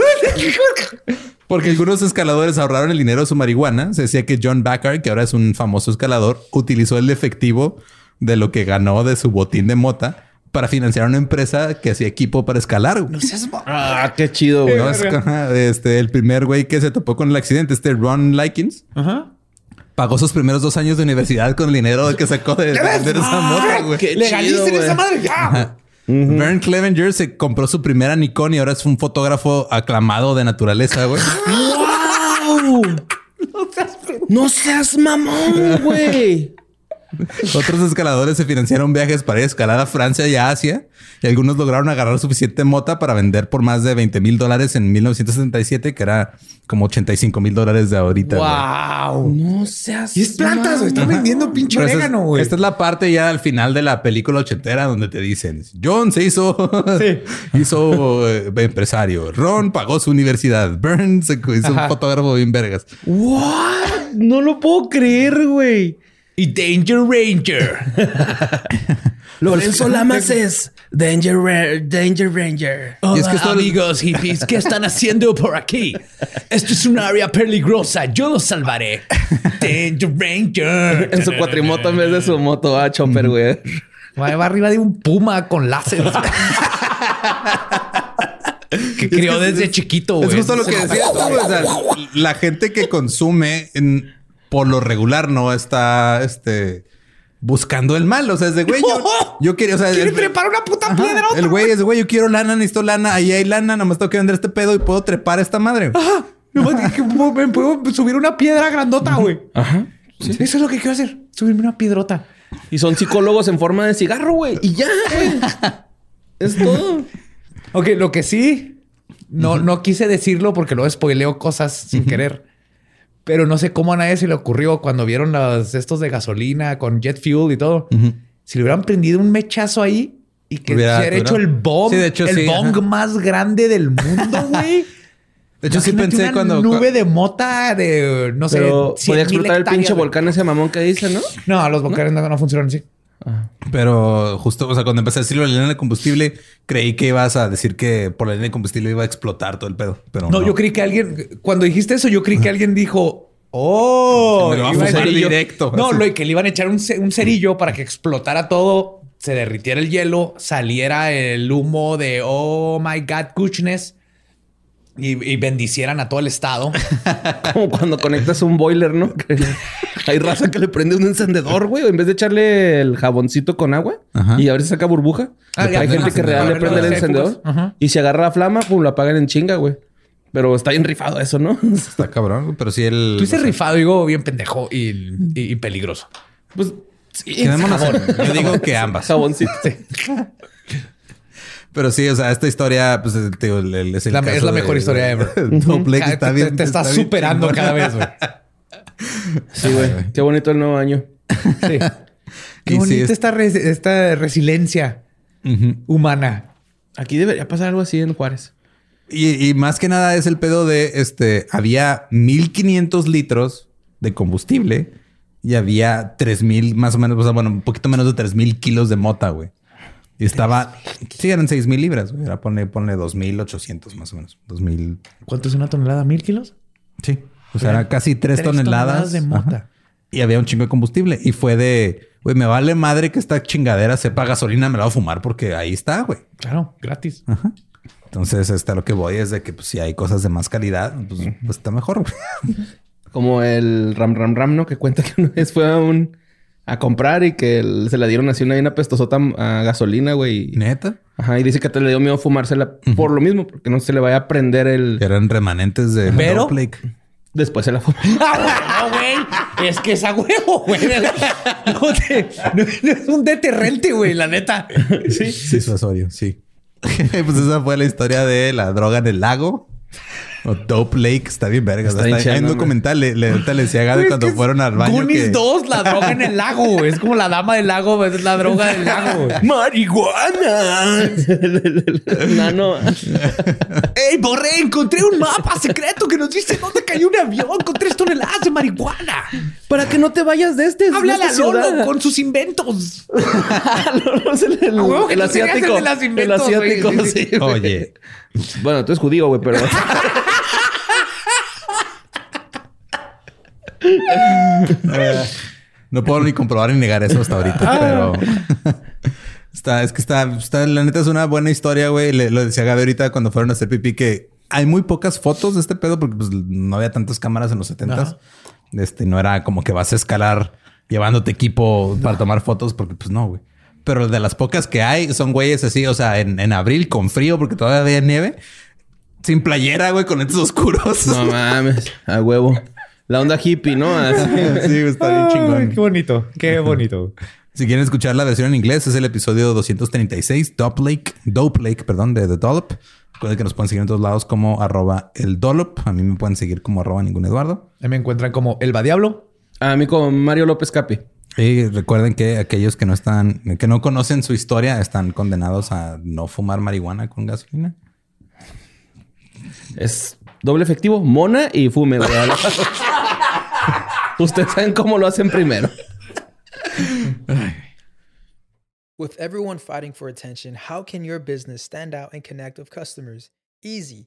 Porque algunos escaladores ahorraron el dinero de su marihuana. Se decía que John Backer, que ahora es un famoso escalador, utilizó el efectivo de lo que ganó de su botín de mota para financiar una empresa que hacía equipo para escalar. güey. ah, qué chido, güey. No, es- este, el primer güey que se topó con el accidente, este Ron Likens, Ajá. Pagó sus primeros dos años de universidad con el dinero que sacó de, de vender esa mota, güey. Qué Legalicen chido, esa güey. madre ya. Vern Clevenger se compró su primera Nikon y ahora es un fotógrafo aclamado de naturaleza, güey. ¡Wow! No seas mamón, güey. Otros escaladores se financiaron viajes para ir a escalar a Francia y a Asia y algunos lograron agarrar suficiente mota para vender por más de 20 mil dólares en 1977, que era como 85 mil dólares de ahorita. Wow. No seas Y es plantas, güey. Están vendiendo pinche orégano, güey. Esta es la parte ya al final de la película ochentera donde te dicen John se hizo, hizo eh, empresario, Ron pagó su universidad, Burns se hizo un fotógrafo bien vergas. What? No lo puedo creer, güey. Y Danger Ranger. Lorenzo Lamas es Danger, Ra- Danger Ranger. Hola, Y es que esto- amigos hippies, ¿qué están haciendo por aquí? Esto es un área peligrosa. Yo los salvaré. Danger Ranger. En su cuatrimoto en vez de su moto a chopper, güey. Va va arriba de un puma con láser. que crió es- desde chiquito, güey. Es justo lo que decías tú. O sea, la gente que consume en- por lo regular no está este, buscando el mal. O sea, es de güey, yo, yo quería, o sea, Quiere el- trepar una puta Ajá. piedra. El güey es de güey, yo quiero lana, necesito lana, ahí hay lana, nomás tengo que vender este pedo y puedo trepar esta madre. Dije, me puedo subir una piedra grandota, güey. Ajá. Eso es lo que quiero hacer. Subirme una piedrota. Y son psicólogos en forma de cigarro, güey. Y ya, güey. es todo. Ok, lo que sí, no, no quise decirlo porque luego spoileo cosas sin querer. Pero no sé cómo a nadie se le ocurrió cuando vieron los estos de gasolina con jet fuel y todo. Si le hubieran prendido un mechazo ahí y que Hubiera- se hubiera hecho el bomb, Sí, de hecho, el sí, bong ajá. más grande del mundo, güey. De hecho, sí pensé una cuando. nube de mota de no sé. Pero 100,000 podía explotar el pinche volcán ese mamón que dice, ¿no? No, los volcanes no, no funcionan así. Pero justo, o sea, cuando empecé a decirlo de la línea de combustible, creí que ibas a decir que por la línea de combustible iba a explotar todo el pedo. Pero No, no, yo creí que alguien, cuando dijiste eso, yo creí que alguien dijo, oh, Me lo a iba echar- directo, No, así. lo que le iban a echar un, un cerillo para que explotara todo, se derritiera el hielo, saliera el humo de oh my god, goodness y, y bendicieran a todo el estado. Como cuando conectas un boiler, ¿no? Que hay raza que le prende un encendedor, güey. En vez de echarle el jaboncito con agua Ajá. y a ver si saca burbuja. Ah, hay gente que real le prende el encendedor. Ajá. Y si agarra la flama, pues lo apagan en chinga, güey. Pero está bien rifado eso, ¿no? Está cabrón, güey, pero sí el. Tú dices rifado, digo, bien pendejo y, y- y peligroso. Pues sí. Yo digo que ambas. Jaboncito. Pero sí, o sea, esta historia, pues el- te digo, el- el- es el La- es caso la de- mejor historia ever. Está te, bien. te estás está superando cada vez, güey. Sí, güey. Qué bonito el nuevo año. Sí. Qué Y sí, bonita es- esta, res- esta resiliencia humana. Aquí debería pasar algo así en Juárez. Y, y más que nada es el pedo de este. Había 1500 litros de combustible y había 3000 más o menos, o sea, bueno, un poquito menos de 3000 kilos de mota, güey. Y estaba, sí, eran 6000 libras, güey. Era ponle, ponle 2800 más o menos. 2000, ¿Cuánto es una tonelada? ¿Mil kilos? sí. O sea, era casi 3 Tres toneladas, toneladas de mota. Ajá. Y había un chingo de combustible. Y fue de, güey, me vale madre que esta chingadera sepa gasolina, me la voy a fumar porque ahí está, güey. Claro, gratis. Entonces, este, a lo que voy es de que pues, si hay cosas de más calidad, pues, pues está mejor. güey. Como el Ram Ram Ram, ¿no? Que cuenta que una vez fue a un... A comprar y que se la dieron así una bien apestosota a gasolina, güey. Neta. Ajá, y dice que te le dio miedo fumársela por lo mismo, porque no se le vaya a prender el... Eran remanentes de Pero-. Después se la fumó. ¡Ah, bueno, güey! Es que es a huevo, güey. No, te- no- no es un deterrente, güey, la neta. Sí. Sí, Suasorio, sí. pues esa fue la historia de la droga en el lago. O Dope Lake. Está bien verga. Está Está bien hay un documental. Le, le, ahorita le decía a es cuando fueron al baño Goonies que... 2, la droga en el lago, güey. Es como la dama del lago, es la droga del lago, güey. ¡Marihuana! Nano. ¡Ey, Borré! Encontré un mapa secreto que nos dice dónde cayó un avión con tres toneladas de marihuana. Para que no te vayas de este. Háblale a Lolo con sus inventos. Lolo es el, el- asiático. el asiático, sí. Oye. Bueno, tú eres judío, güey, pero... No puedo ni comprobar ni negar eso hasta ahorita, pero... está, es que está, está... La neta es una buena historia, güey. Le, lo decía Gaby ahorita cuando fueron a hacer pipí que hay muy pocas fotos de este pedo porque pues, no había tantas cámaras en los 70s. Este, no era como que vas a escalar llevándote equipo para tomar fotos porque pues no, güey. Pero de las pocas que hay son güeyes así, o sea, en, en abril con frío porque todavía había nieve. Sin playera, güey, con lentes oscuros. no mames. A huevo. La onda hippie, ¿no? Así. sí, está bien chingón. Ay, qué bonito, qué bonito. Si quieren escuchar la versión en inglés, es el episodio 236, Dope Lake, Dope Lake, perdón, de The Dollop. Recuerden que nos pueden seguir en todos lados como arroba el Dollop. A mí me pueden seguir como arroba ningún Eduardo. Ahí me encuentran como el Diablo. A mí con Mario López Capi. Y recuerden que aquellos que no están, que no conocen su historia, están condenados a no fumar marihuana con gasolina. Es doble efectivo, mona y fume. Ustedes saben cómo lo hacen primero. With everyone fighting for attention, how can your business stand out and connect with customers? Easy.